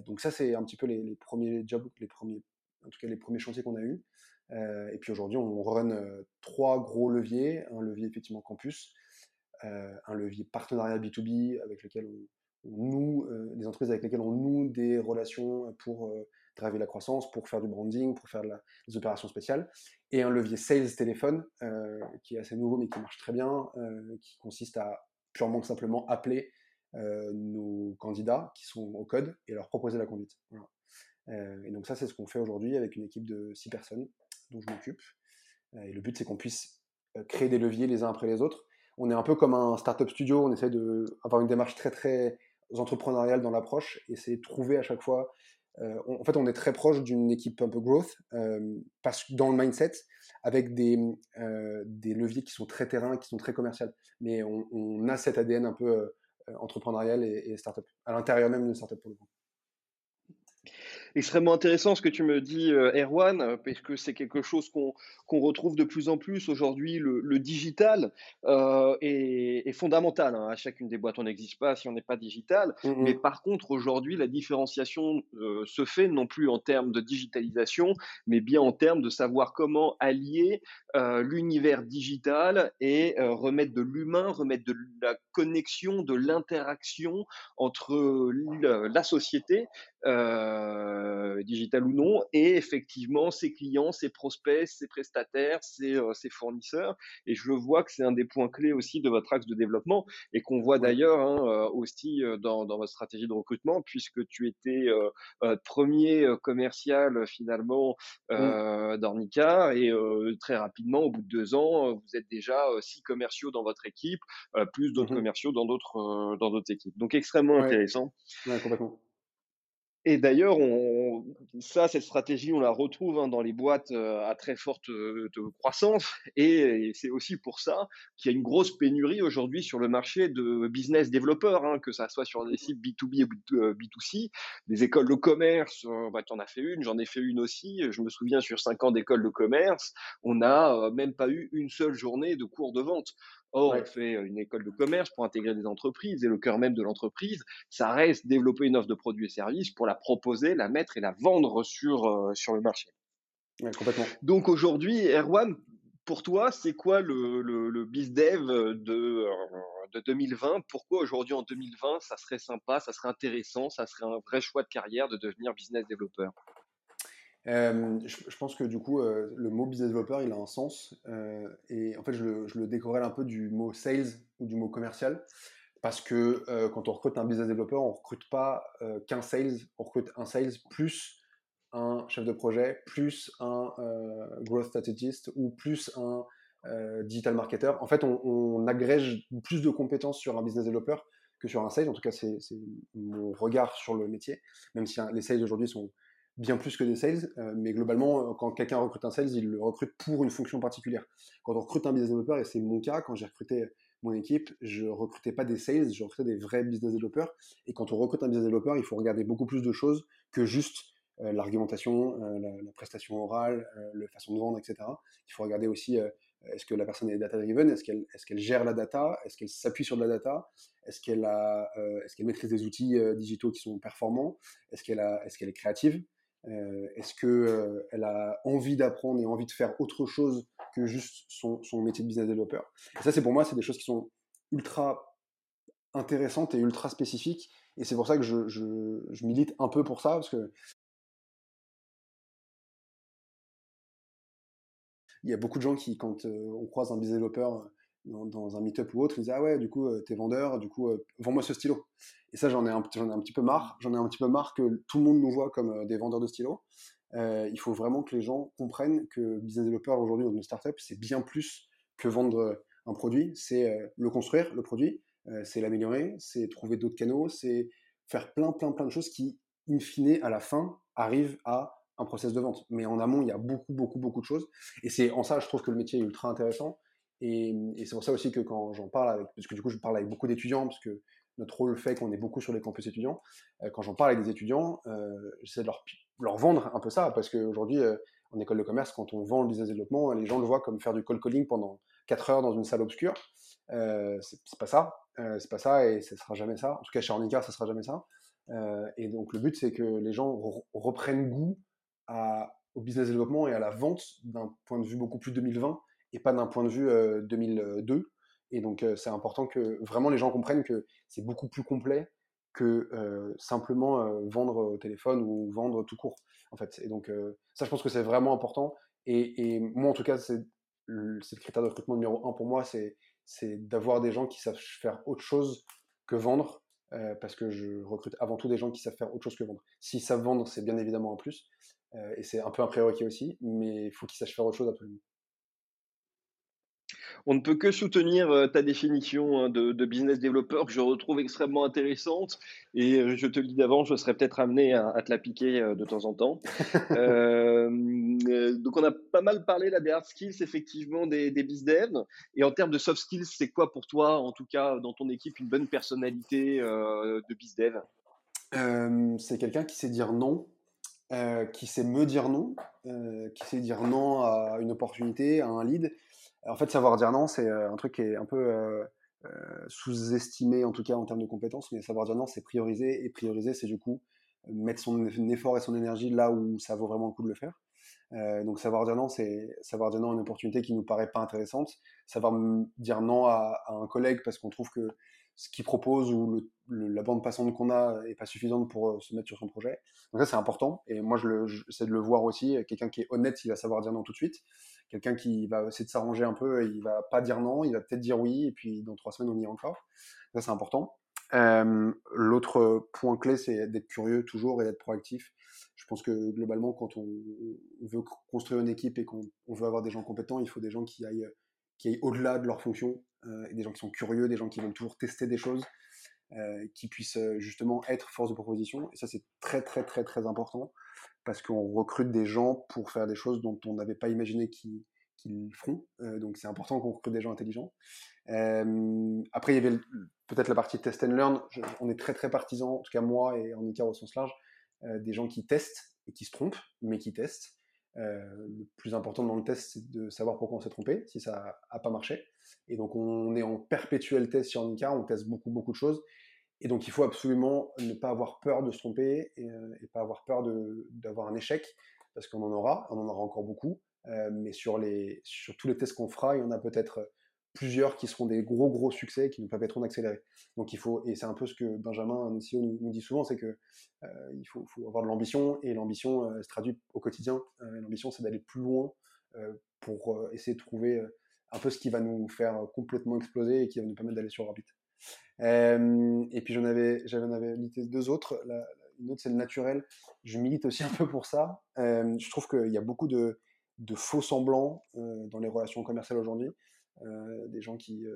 donc ça, c'est un petit peu les, les, premiers jobs, les premiers, en tout cas les premiers chantiers qu'on a eus. et puis aujourd'hui, on run trois gros leviers. Un levier effectivement campus, un levier partenariat B2B avec lequel on, on noue, des entreprises avec lesquelles on noue des relations pour driver la croissance, pour faire du branding, pour faire des opérations spéciales, et un levier sales téléphone euh, qui est assez nouveau mais qui marche très bien, euh, qui consiste à purement simplement appeler euh, nos candidats qui sont au code et leur proposer la conduite. Euh, et donc ça, c'est ce qu'on fait aujourd'hui avec une équipe de six personnes dont je m'occupe. Euh, et le but, c'est qu'on puisse créer des leviers les uns après les autres. On est un peu comme un startup studio, on essaie d'avoir une démarche très très entrepreneuriale dans l'approche et c'est trouver à chaque fois euh, en fait, on est très proche d'une équipe un peu growth, euh, dans le mindset, avec des, euh, des leviers qui sont très terrain, qui sont très commerciaux. Mais on, a cet ADN un peu entrepreneurial et, et startup, à l'intérieur même d'une startup pour le coup extrêmement intéressant ce que tu me dis, euh, Erwan, euh, parce que c'est quelque chose qu'on qu'on retrouve de plus en plus aujourd'hui. Le, le digital euh, est, est, fondamental. Hein. À chacune des boîtes, on n'existe pas si on n'est pas digital. Mais par contre, aujourd'hui, la différenciation euh, se fait non plus en termes de digitalisation, mais bien en termes de savoir comment allier euh, l'univers digital et remettre de l'humain, remettre de la connexion, de l'interaction entre la société euh, digital ou non, et effectivement ses clients, ses prospects, ses prestataires, ses, euh, ses fournisseurs. Et je vois que c'est un des points clés aussi de votre axe de développement et qu'on voit d'ailleurs hein, euh, aussi dans, dans votre stratégie de recrutement, puisque tu étais premier commercial finalement euh, d'Ornica et très rapidement, au bout de deux ans, vous êtes déjà six commerciaux dans votre équipe, plus d'autres mmh commerciaux dans d'autres dans d'autres équipes. Donc extrêmement intéressant. Ouais, complètement. Et d'ailleurs, ça, cette stratégie, on la retrouve hein, dans les boîtes euh, à très forte euh, croissance. Et, c'est aussi pour ça qu'il y a une grosse pénurie aujourd'hui sur le marché de business développeurs, hein, que ça soit sur des sites B2B et B2C, euh, des écoles de commerce. bah, tu en as fait une, j'en ai fait une aussi. Je me souviens, sur cinq ans d'école de commerce, on n'a même pas eu une seule journée de cours de vente. Or, on fait une école de commerce pour intégrer des entreprises et le cœur même de l'entreprise, ça reste développer une offre de produits et services pour la proposer, la mettre et la vendre sur, euh, sur le marché. complètement. Donc aujourd'hui, Erwan, pour toi, c'est quoi le, le, le BizDev de, euh, de 2020 Pourquoi aujourd'hui en 2020, ça serait sympa, ça serait intéressant, ça serait un vrai choix de carrière de devenir business développeur? Je, pense que du coup, le mot business developer, il a un sens. et en fait, je le, je un peu du mot sales ou du mot commercial. Parce que quand on recrute un business developer, on ne recrute pas qu'un sales, on recrute un sales plus un chef de projet, plus un growth strategist ou plus un digital marketer. En fait, on, on, agrège plus de compétences sur un business developer que sur un sales. En tout cas, c'est mon regard sur le métier. Même si hein, les sales aujourd'hui sont bien plus que des sales, euh, mais globalement, euh, quand quelqu'un recrute un sales, il le recrute pour une fonction particulière. Quand on recrute un business developer, et c'est mon cas, quand j'ai recruté mon équipe, je recrutais pas des sales, je recrutais des vrais business developers. Et quand on recrute un business developer, il faut regarder beaucoup plus de choses que juste euh, l'argumentation, la, prestation orale, la façon de vendre, etc. Il faut regarder aussi est-ce que la personne est data-driven Est-ce qu'elle gère la data Est-ce qu'elle s'appuie sur de la data Est-ce qu'elle maîtrise des outils digitaux qui sont performants Est-ce qu'elle est, créative est-ce qu'elle euh, a envie d'apprendre et envie de faire autre chose que juste son, métier de business developer? Et Ça, c'est pour moi, c'est des choses qui sont ultra intéressantes et ultra spécifiques. Et c'est pour ça que je, milite un peu pour ça, parce que il y a beaucoup de gens qui, quand euh, on croise un business developer dans, un meet-up ou autre, ils disent Ah ouais, du coup, t'es vendeur, du coup, vends-moi ce stylo. Et ça, j'en ai, un, ai un petit peu marre. J'en ai un petit peu marre que tout le monde nous voit comme euh, des vendeurs de stylos. Euh, il faut vraiment que les gens comprennent que business developer aujourd'hui dans une startup, c'est bien plus que vendre euh, un produit. C'est le construire, le produit, c'est l'améliorer, c'est trouver d'autres canaux, c'est faire plein, plein, plein de choses qui, in fine, à la fin, arrivent à un process de vente. Mais en amont, il y a beaucoup, beaucoup, beaucoup de choses. Et c'est en ça, je trouve que le métier est ultra intéressant. Et, et c'est pour ça aussi que quand j'en parle avec, parce que du coup, je parle avec beaucoup d'étudiants, parce que notre rôle fait qu'on est beaucoup sur les campus étudiants. Euh, quand j'en parle avec des étudiants, euh, j'essaie de leur, vendre un peu ça, parce qu'aujourd'hui, euh, en école de commerce, quand on vend le business développement, les gens le voient comme faire du call calling pendant 4 heures dans une salle obscure. Euh, c'est pas ça, c'est pas ça, et ce sera jamais ça. En tout cas, chez Ornica, ça sera jamais ça. et donc, le but, c'est que les gens reprennent goût au business développement et à la vente d'un point de vue beaucoup plus 2020 et pas d'un point de vue 2002 et donc, c'est important que vraiment les gens comprennent que c'est beaucoup plus complet que simplement vendre au téléphone ou vendre tout court, en fait. Et donc, ça, je pense que c'est vraiment important. Et, moi, en tout cas, c'est le, critère de recrutement numéro un pour moi, c'est d'avoir des gens qui savent faire autre chose que vendre, parce que je recrute avant tout des gens qui savent faire autre chose que vendre. S'ils savent vendre, c'est bien évidemment un plus, et c'est un peu un prérequis aussi, mais il faut qu'ils sachent faire autre chose absolument on ne peut que soutenir euh, ta définition hein, de, business developer que je retrouve extrêmement intéressante. Et euh, je te le dis d'avant, je serais peut-être amené à, te la piquer euh, de temps en temps. donc, on a pas mal parlé là des hard skills, effectivement, des, des dev. Et en termes de soft skills, c'est quoi pour toi, en tout cas dans ton équipe, une bonne personnalité de bizdev C'est quelqu'un qui sait dire non. qui sait me dire non, qui sait dire non à une opportunité, à un lead, en fait, savoir dire non, c'est euh, un truc qui est un peu euh, euh, sous-estimé, en tout cas en termes de compétences, mais savoir dire non, c'est prioriser, et prioriser, c'est du coup mettre son effort et son énergie là où ça vaut vraiment le coup de le faire. donc savoir dire non, c'est savoir dire non à une opportunité qui nous paraît pas intéressante, savoir dire non à, un collègue parce qu'on trouve que ce qu'il propose ou la bande passante qu'on a est pas suffisante pour se mettre sur son projet. Donc ça, c'est important. Et moi, je j'essaie de le voir aussi. Quelqu'un qui est honnête, il va savoir dire non tout de suite. Quelqu'un qui va essayer de s'arranger un peu, il va pas dire non, il va peut-être dire oui, et puis dans trois semaines, on y est encore. Ça, c'est important. L'autre point clé, c'est d'être curieux toujours et d'être proactif. Je pense que globalement, quand on, veut construire une équipe et qu'on veut avoir des gens compétents, il faut des gens qui aillent, qui aillent au-delà de leur fonction, euh, et des gens qui sont curieux, des gens qui veulent toujours tester des choses, euh, qui puissent euh, justement être force de proposition. Et ça, c'est très, très, très, très important parce qu'on recrute des gens pour faire des choses dont on n'avait pas imaginé qu'ils qu'ils feront. donc c'est important qu'on recrute des gens intelligents. après, il y avait peut-être la partie test and learn. on est très très partisans, en tout cas moi et en ICAR au sens large, des gens qui testent et qui se trompent, mais qui testent. le plus important dans le test, c'est de savoir pourquoi on s'est trompé, si ça n'a pas marché. Et donc, on est en perpétuel test sur Nika, on teste beaucoup, beaucoup de choses. Et donc, il faut absolument ne pas avoir peur de se tromper et, euh, pas avoir peur d'avoir un échec, parce qu'on en aura, on en aura encore beaucoup. Euh, mais sur, tous les tests qu'on fera, il y en a peut-être plusieurs qui seront des gros, gros succès qui nous permettront d'accélérer. Donc, il faut, et c'est un peu ce que Benjamin, un CEO, nous, dit souvent, c'est qu'il euh, faut, avoir de l'ambition, et l'ambition se traduit au quotidien. l'ambition, c'est d'aller plus loin pour essayer de trouver un peu ce qui va nous faire complètement exploser et qui va nous permettre d'aller sur orbite. Euh, et puis j'en avais, j'avais milité deux autres. La, une autre, c'est le naturel. Je milite aussi un peu pour ça. Euh, je trouve qu'il y a beaucoup de, faux semblants euh, dans les relations commerciales aujourd'hui. des gens qui,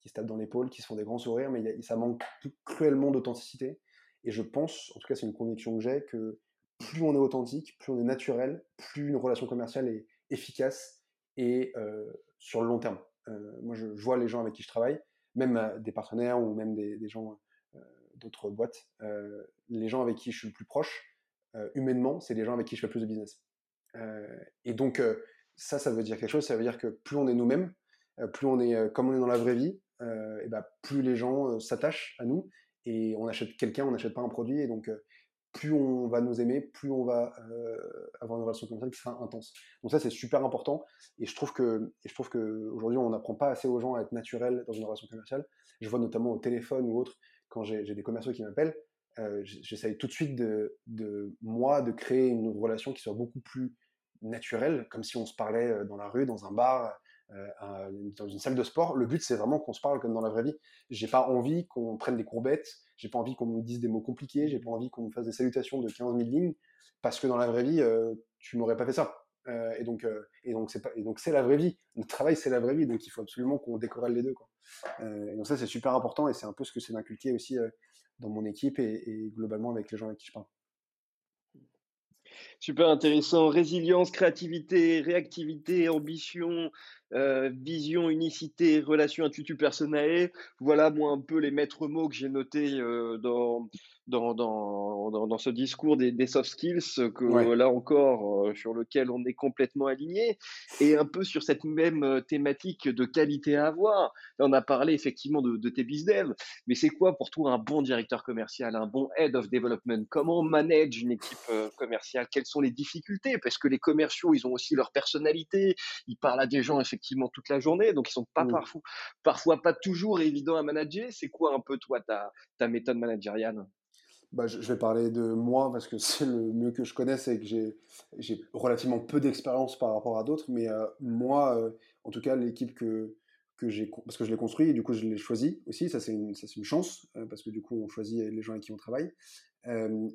qui se tapent dans l'épaule, qui se font des grands sourires, mais ça manque cruellement d'authenticité. Et je pense, en tout cas c'est une conviction que j'ai, que plus on est authentique, plus on est naturel, plus une relation commerciale est efficace et sur le long terme. Moi, je, vois les gens avec qui je travaille, même des partenaires ou même des, gens d'autres boîtes, les gens avec qui je suis le plus proche, humainement, c'est les gens avec qui je fais le plus de business. et donc, ça, ça veut dire quelque chose. Ça veut dire que plus on est nous-mêmes, plus on est comme on est dans la vraie vie, et ben, plus les gens s'attachent à nous et on achète quelqu'un, on n'achète pas un produit. Plus on va nous aimer, plus on va euh, avoir une relation commerciale qui sera intense. Donc ça, c'est super important. Et je trouve que, je trouve que aujourd'hui, on n'apprend pas assez aux gens à être naturels dans une relation commerciale. Je vois notamment au téléphone ou autre, quand j'ai des commerciaux qui m'appellent, euh, j'essaye tout de suite de, de, moi, de créer une relation qui soit beaucoup plus naturelle, comme si on se parlait euh, dans la rue, dans un bar, euh, dans une salle de sport. Le but, c'est vraiment qu'on se parle comme dans la vraie vie. J'ai pas envie qu'on prenne des courbettes j'ai pas envie qu'on me dise des mots compliqués, j'ai pas envie qu'on me fasse des salutations de 15 000 lignes, parce que dans la vraie vie, euh, tu m'aurais pas fait ça. Euh, et donc, euh, et donc c'est pas, et donc c'est la vraie vie. Notre travail, c'est la vraie vie, donc il faut absolument qu'on décorrèle les deux. Quoi. et donc ça, c'est super important, et c'est un peu ce que c'est d'inculquer aussi dans mon équipe et, globalement avec les gens avec qui je parle. Super intéressant. Résilience, créativité, réactivité, ambition, euh, vision, unicité, relation intuitu personnelle. Voilà, moi, un peu les maîtres mots que j'ai notés euh, dans, dans, dans, dans, ce discours des, des soft skills, que là encore, euh, sur lequel on est complètement aligné, et un peu sur cette même thématique de qualité à avoir. Là, on a parlé effectivement de, de tes business, mais c'est quoi pour toi un bon directeur commercial, un bon head of development? Comment on manage une équipe commerciale? Quelles sont les difficultés? Parce que les commerciaux, ils ont aussi leur personnalité, ils parlent à des gens effectivement toute la journée, donc ils sont pas mmh. parfois, parfois pas toujours évidents à manager. C'est quoi un peu toi ta, ta méthode managériale? Bah, je vais parler de moi parce que c'est le mieux que je connaisse et que j'ai relativement peu d'expérience par rapport à d'autres. Mais euh, moi, euh, en tout cas, l'équipe que, que j'ai, parce que je l'ai construit et du coup je l'ai choisi aussi, ça c'est une, une, chance euh, parce que du coup on choisit les gens avec qui on travaille.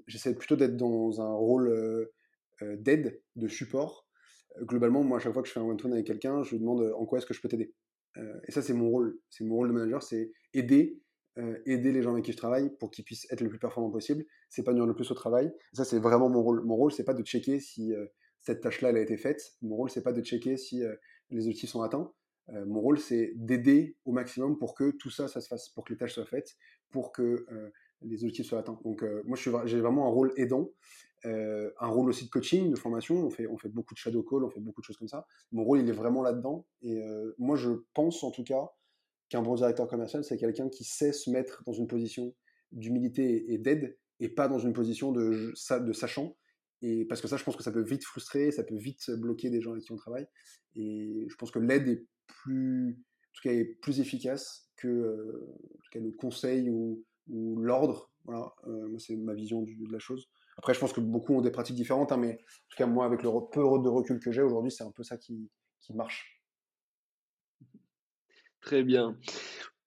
J'essaie plutôt d'être dans un rôle d'aide, de support, globalement, moi, à chaque fois que je fais un one-to-one avec quelqu'un, je lui demande en quoi est-ce que je peux t'aider? Et ça, c'est mon rôle. C'est mon rôle de manager, c'est aider, euh, aider les gens avec qui je travaille pour qu'ils puissent être le plus performants possible. Nuire le plus au travail. ça, c'est vraiment mon rôle. Mon rôle, c'est pas de checker si cette tâche-là, a été faite. Mon rôle, c'est pas de checker si les objectifs sont atteints. mon rôle, c'est d'aider au maximum pour que tout ça, ça se fasse, pour que les tâches soient faites, pour que les objectifs soient atteints. Donc, moi, j'ai vraiment un rôle aidant. Euh, un rôle aussi de coaching, de formation. On fait, on fait beaucoup de shadow call, on fait beaucoup de choses comme ça. Mon rôle, il est vraiment là-dedans. Et euh, moi, je pense en tout cas qu'un bon directeur commercial, c'est quelqu'un qui sait se mettre dans une position d'humilité et d'aide, et pas dans une position de, sachant. Et parce que ça, je pense que ça peut vite frustrer, ça peut vite bloquer des gens avec qui on travaille. Et je pense que l'aide est plus, tout cas, est plus efficace que le conseil ou, l'ordre. Voilà, c'est ma vision de la chose. Après, je pense que beaucoup ont des pratiques différentes, hein, mais en tout cas, moi, avec le peu de recul que j'ai aujourd'hui, c'est un peu ça qui marche. Très bien.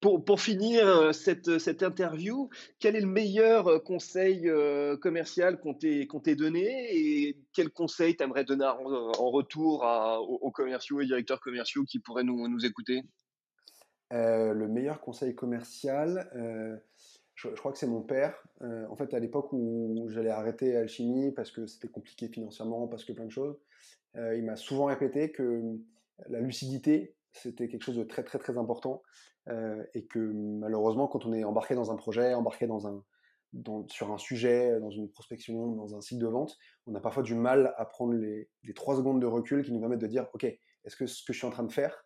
Pour, pour, finir euh, cette, cette, interview, quel est le meilleur euh, conseil euh, commercial qu'on t'ait donné et quel conseil t'aimerais donner en, retour aux, commerciaux et directeurs commerciaux qui pourraient nous, nous écouter? Le meilleur conseil commercial, je, crois que c'est mon père. en fait, à l'époque où j'allais arrêter Alchimie parce que c'était compliqué financièrement, parce que plein de choses, il m'a souvent répété que la lucidité, c'était quelque chose de très très très important euh, et que malheureusement quand on est embarqué dans un projet, embarqué dans un, sur un sujet, dans une prospection, dans un cycle de vente, on a parfois du mal à prendre les, trois secondes de recul qui nous permettent de dire ok, est-ce que ce que je suis en train de faire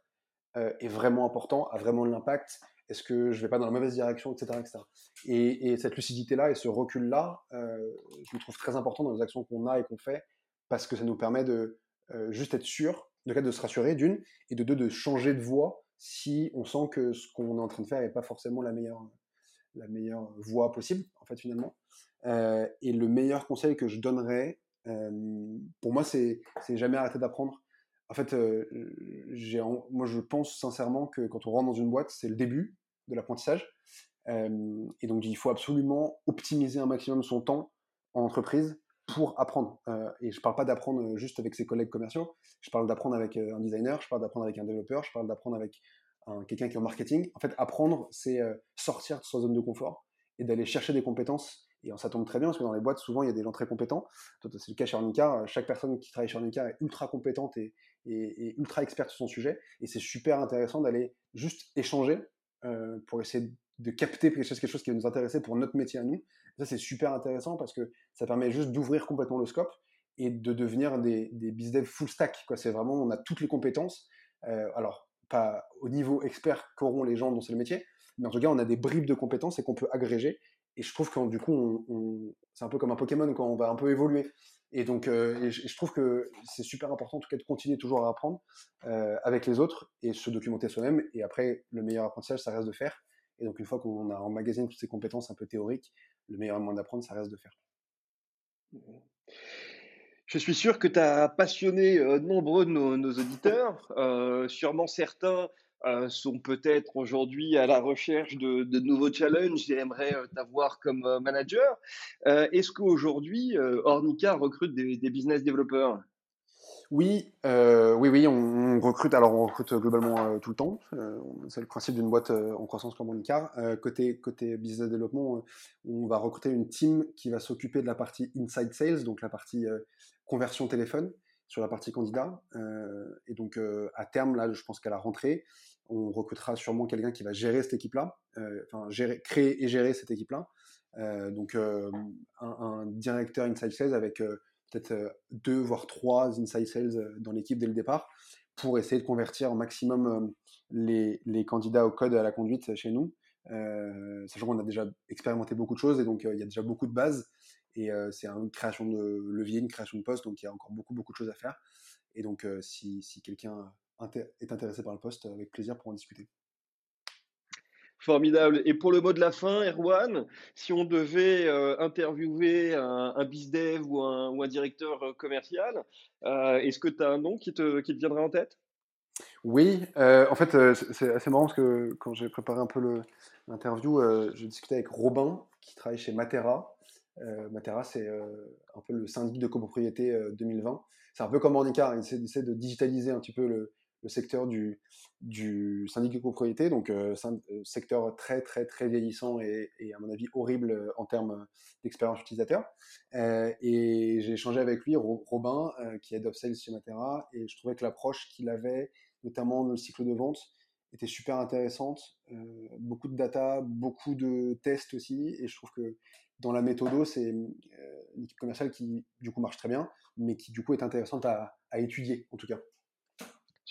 euh, est vraiment important, a vraiment de l'impact? Est-ce que je vais pas dans la mauvaise direction, etc. etc. Et, cette lucidité-là et ce recul-là, euh, je trouve très important dans les actions qu'on a et qu'on fait parce que ça nous permet de juste être sûr de, de se rassurer d'une, et de deux, de changer de voie si on sent que ce qu'on est en train de faire n'est pas forcément la meilleure, la meilleure voie possible, en fait, finalement. Euh, et le meilleur conseil que je donnerais, euh, pour moi, c'est jamais arrêter d'apprendre. En fait, euh, moi, je pense sincèrement que quand on rentre dans une boîte, c'est le début de l'apprentissage. et donc, il faut absolument optimiser un maximum son temps en entreprise pour apprendre. Euh, et je ne parle pas d'apprendre euh, juste avec ses collègues commerciaux, je parle d'apprendre avec euh, un designer, je parle d'apprendre avec un développeur, je parle d'apprendre avec quelqu'un qui est en marketing. En fait, apprendre, c'est sortir de sa zone de confort et d'aller chercher des compétences. Et ça tombe très bien parce que dans les boîtes, souvent, il y a des gens très compétents. C'est le cas chez Ornica. Chaque personne qui travaille chez Ornica est ultra compétente et, et, ultra experte sur son sujet. Et c'est super intéressant d'aller juste échanger pour essayer de capter quelque chose, quelque chose qui va nous intéresser pour notre métier à nous. Ça, c'est super intéressant parce que ça permet juste d'ouvrir complètement le scope et de devenir des, des business full stack. C'est vraiment, on a toutes les compétences. Euh, alors, pas au niveau expert qu'auront les gens dont c'est le métier, mais en tout cas, on a des bribes de compétences et qu'on peut agréger. Et je trouve que du coup, c'est un peu comme un Pokémon quand on va un peu évoluer. Et donc, euh, je, trouve que c'est super important en tout cas de continuer toujours à apprendre euh, avec les autres et se documenter soi-même. Et après, le meilleur apprentissage, ça reste de faire. Et donc, une fois qu'on a emmagasiné toutes ces compétences un peu théoriques, le meilleur moyen d'apprendre, ça reste de faire. Je suis sûr que tu as passionné nombreux de nos, auditeurs. Sûrement certains sont peut-être aujourd'hui à la recherche de, nouveaux challenges et aimeraient t'avoir comme manager. Est-ce qu'aujourd'hui, Ornica recrute des, des business développeurs? Oui, euh, oui, oui, on, recrute. Alors, on recrute globalement euh, tout le temps. Euh, c'est le principe d'une boîte en croissance comme Monica. côté côté business développement, on va recruter une team qui va s'occuper de la partie inside sales, donc la partie conversion téléphone sur la partie candidat. et donc, à terme, là, je pense qu'à la rentrée, on recrutera sûrement quelqu'un qui va gérer cette équipe-là, enfin créer et gérer cette équipe-là. donc, un, directeur inside sales avec peut-être euh, deux voire trois inside sales euh, dans l'équipe dès le départ pour essayer de convertir au maximum euh, les, les candidats au code à la conduite chez nous. sachant qu'on a déjà expérimenté beaucoup de choses et donc il y a déjà beaucoup de bases et c'est une création de levier, une création de poste, donc il y a encore beaucoup beaucoup de choses à faire. Et donc si, si quelqu'un est intéressé par le poste, avec plaisir pour en discuter. Formidable. Et pour le mot de la fin, Erwan, si on devait euh, interviewer un, un bizdev ou un, directeur euh, commercial, euh, est-ce que tu as un nom qui te, viendrait en tête? Oui, en fait, c'est assez marrant parce que quand j'ai préparé un peu l'interview, je discutais avec Robin qui travaille chez Matera. Matera, c'est un peu le syndic de copropriété 2020. C'est un peu comme Handicap, il essaie de digitaliser un petit peu le, le secteur du, du syndic de copropriété, donc euh, euh, secteur très très très vieillissant et, à mon avis horrible euh, en termes d'expérience utilisateur. et j'ai échangé avec lui, Robin, qui est head of sales chez Matera, et je trouvais que l'approche qu'il avait, notamment le cycle de vente, était super intéressante. beaucoup de data, beaucoup de tests aussi, et je trouve que dans la méthode, c'est une équipe commerciale qui du coup marche très bien, mais qui du coup est intéressante à étudier en tout cas.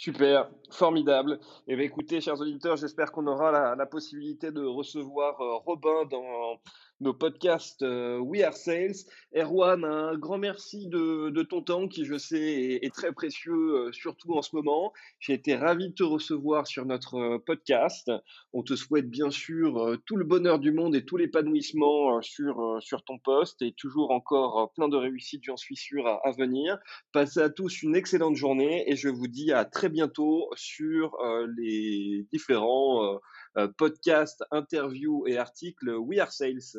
Super, formidable. Et eh bien, écoutez, chers auditeurs, j'espère qu'on aura la, possibilité de recevoir euh, Robin dans, nos podcasts We Are Sales. Erwan, un grand merci de, ton temps qui, je sais, est, très précieux, surtout en ce moment. J'ai été ravi de te recevoir sur notre podcast. On te souhaite bien sûr tout le bonheur du monde et tout l'épanouissement sur, sur ton poste et toujours encore plein de réussites, j'en suis sûr, à, venir. Passez à tous une excellente journée et je vous dis à très bientôt sur les différents euh, podcasts, interviews et articles We Are Sales.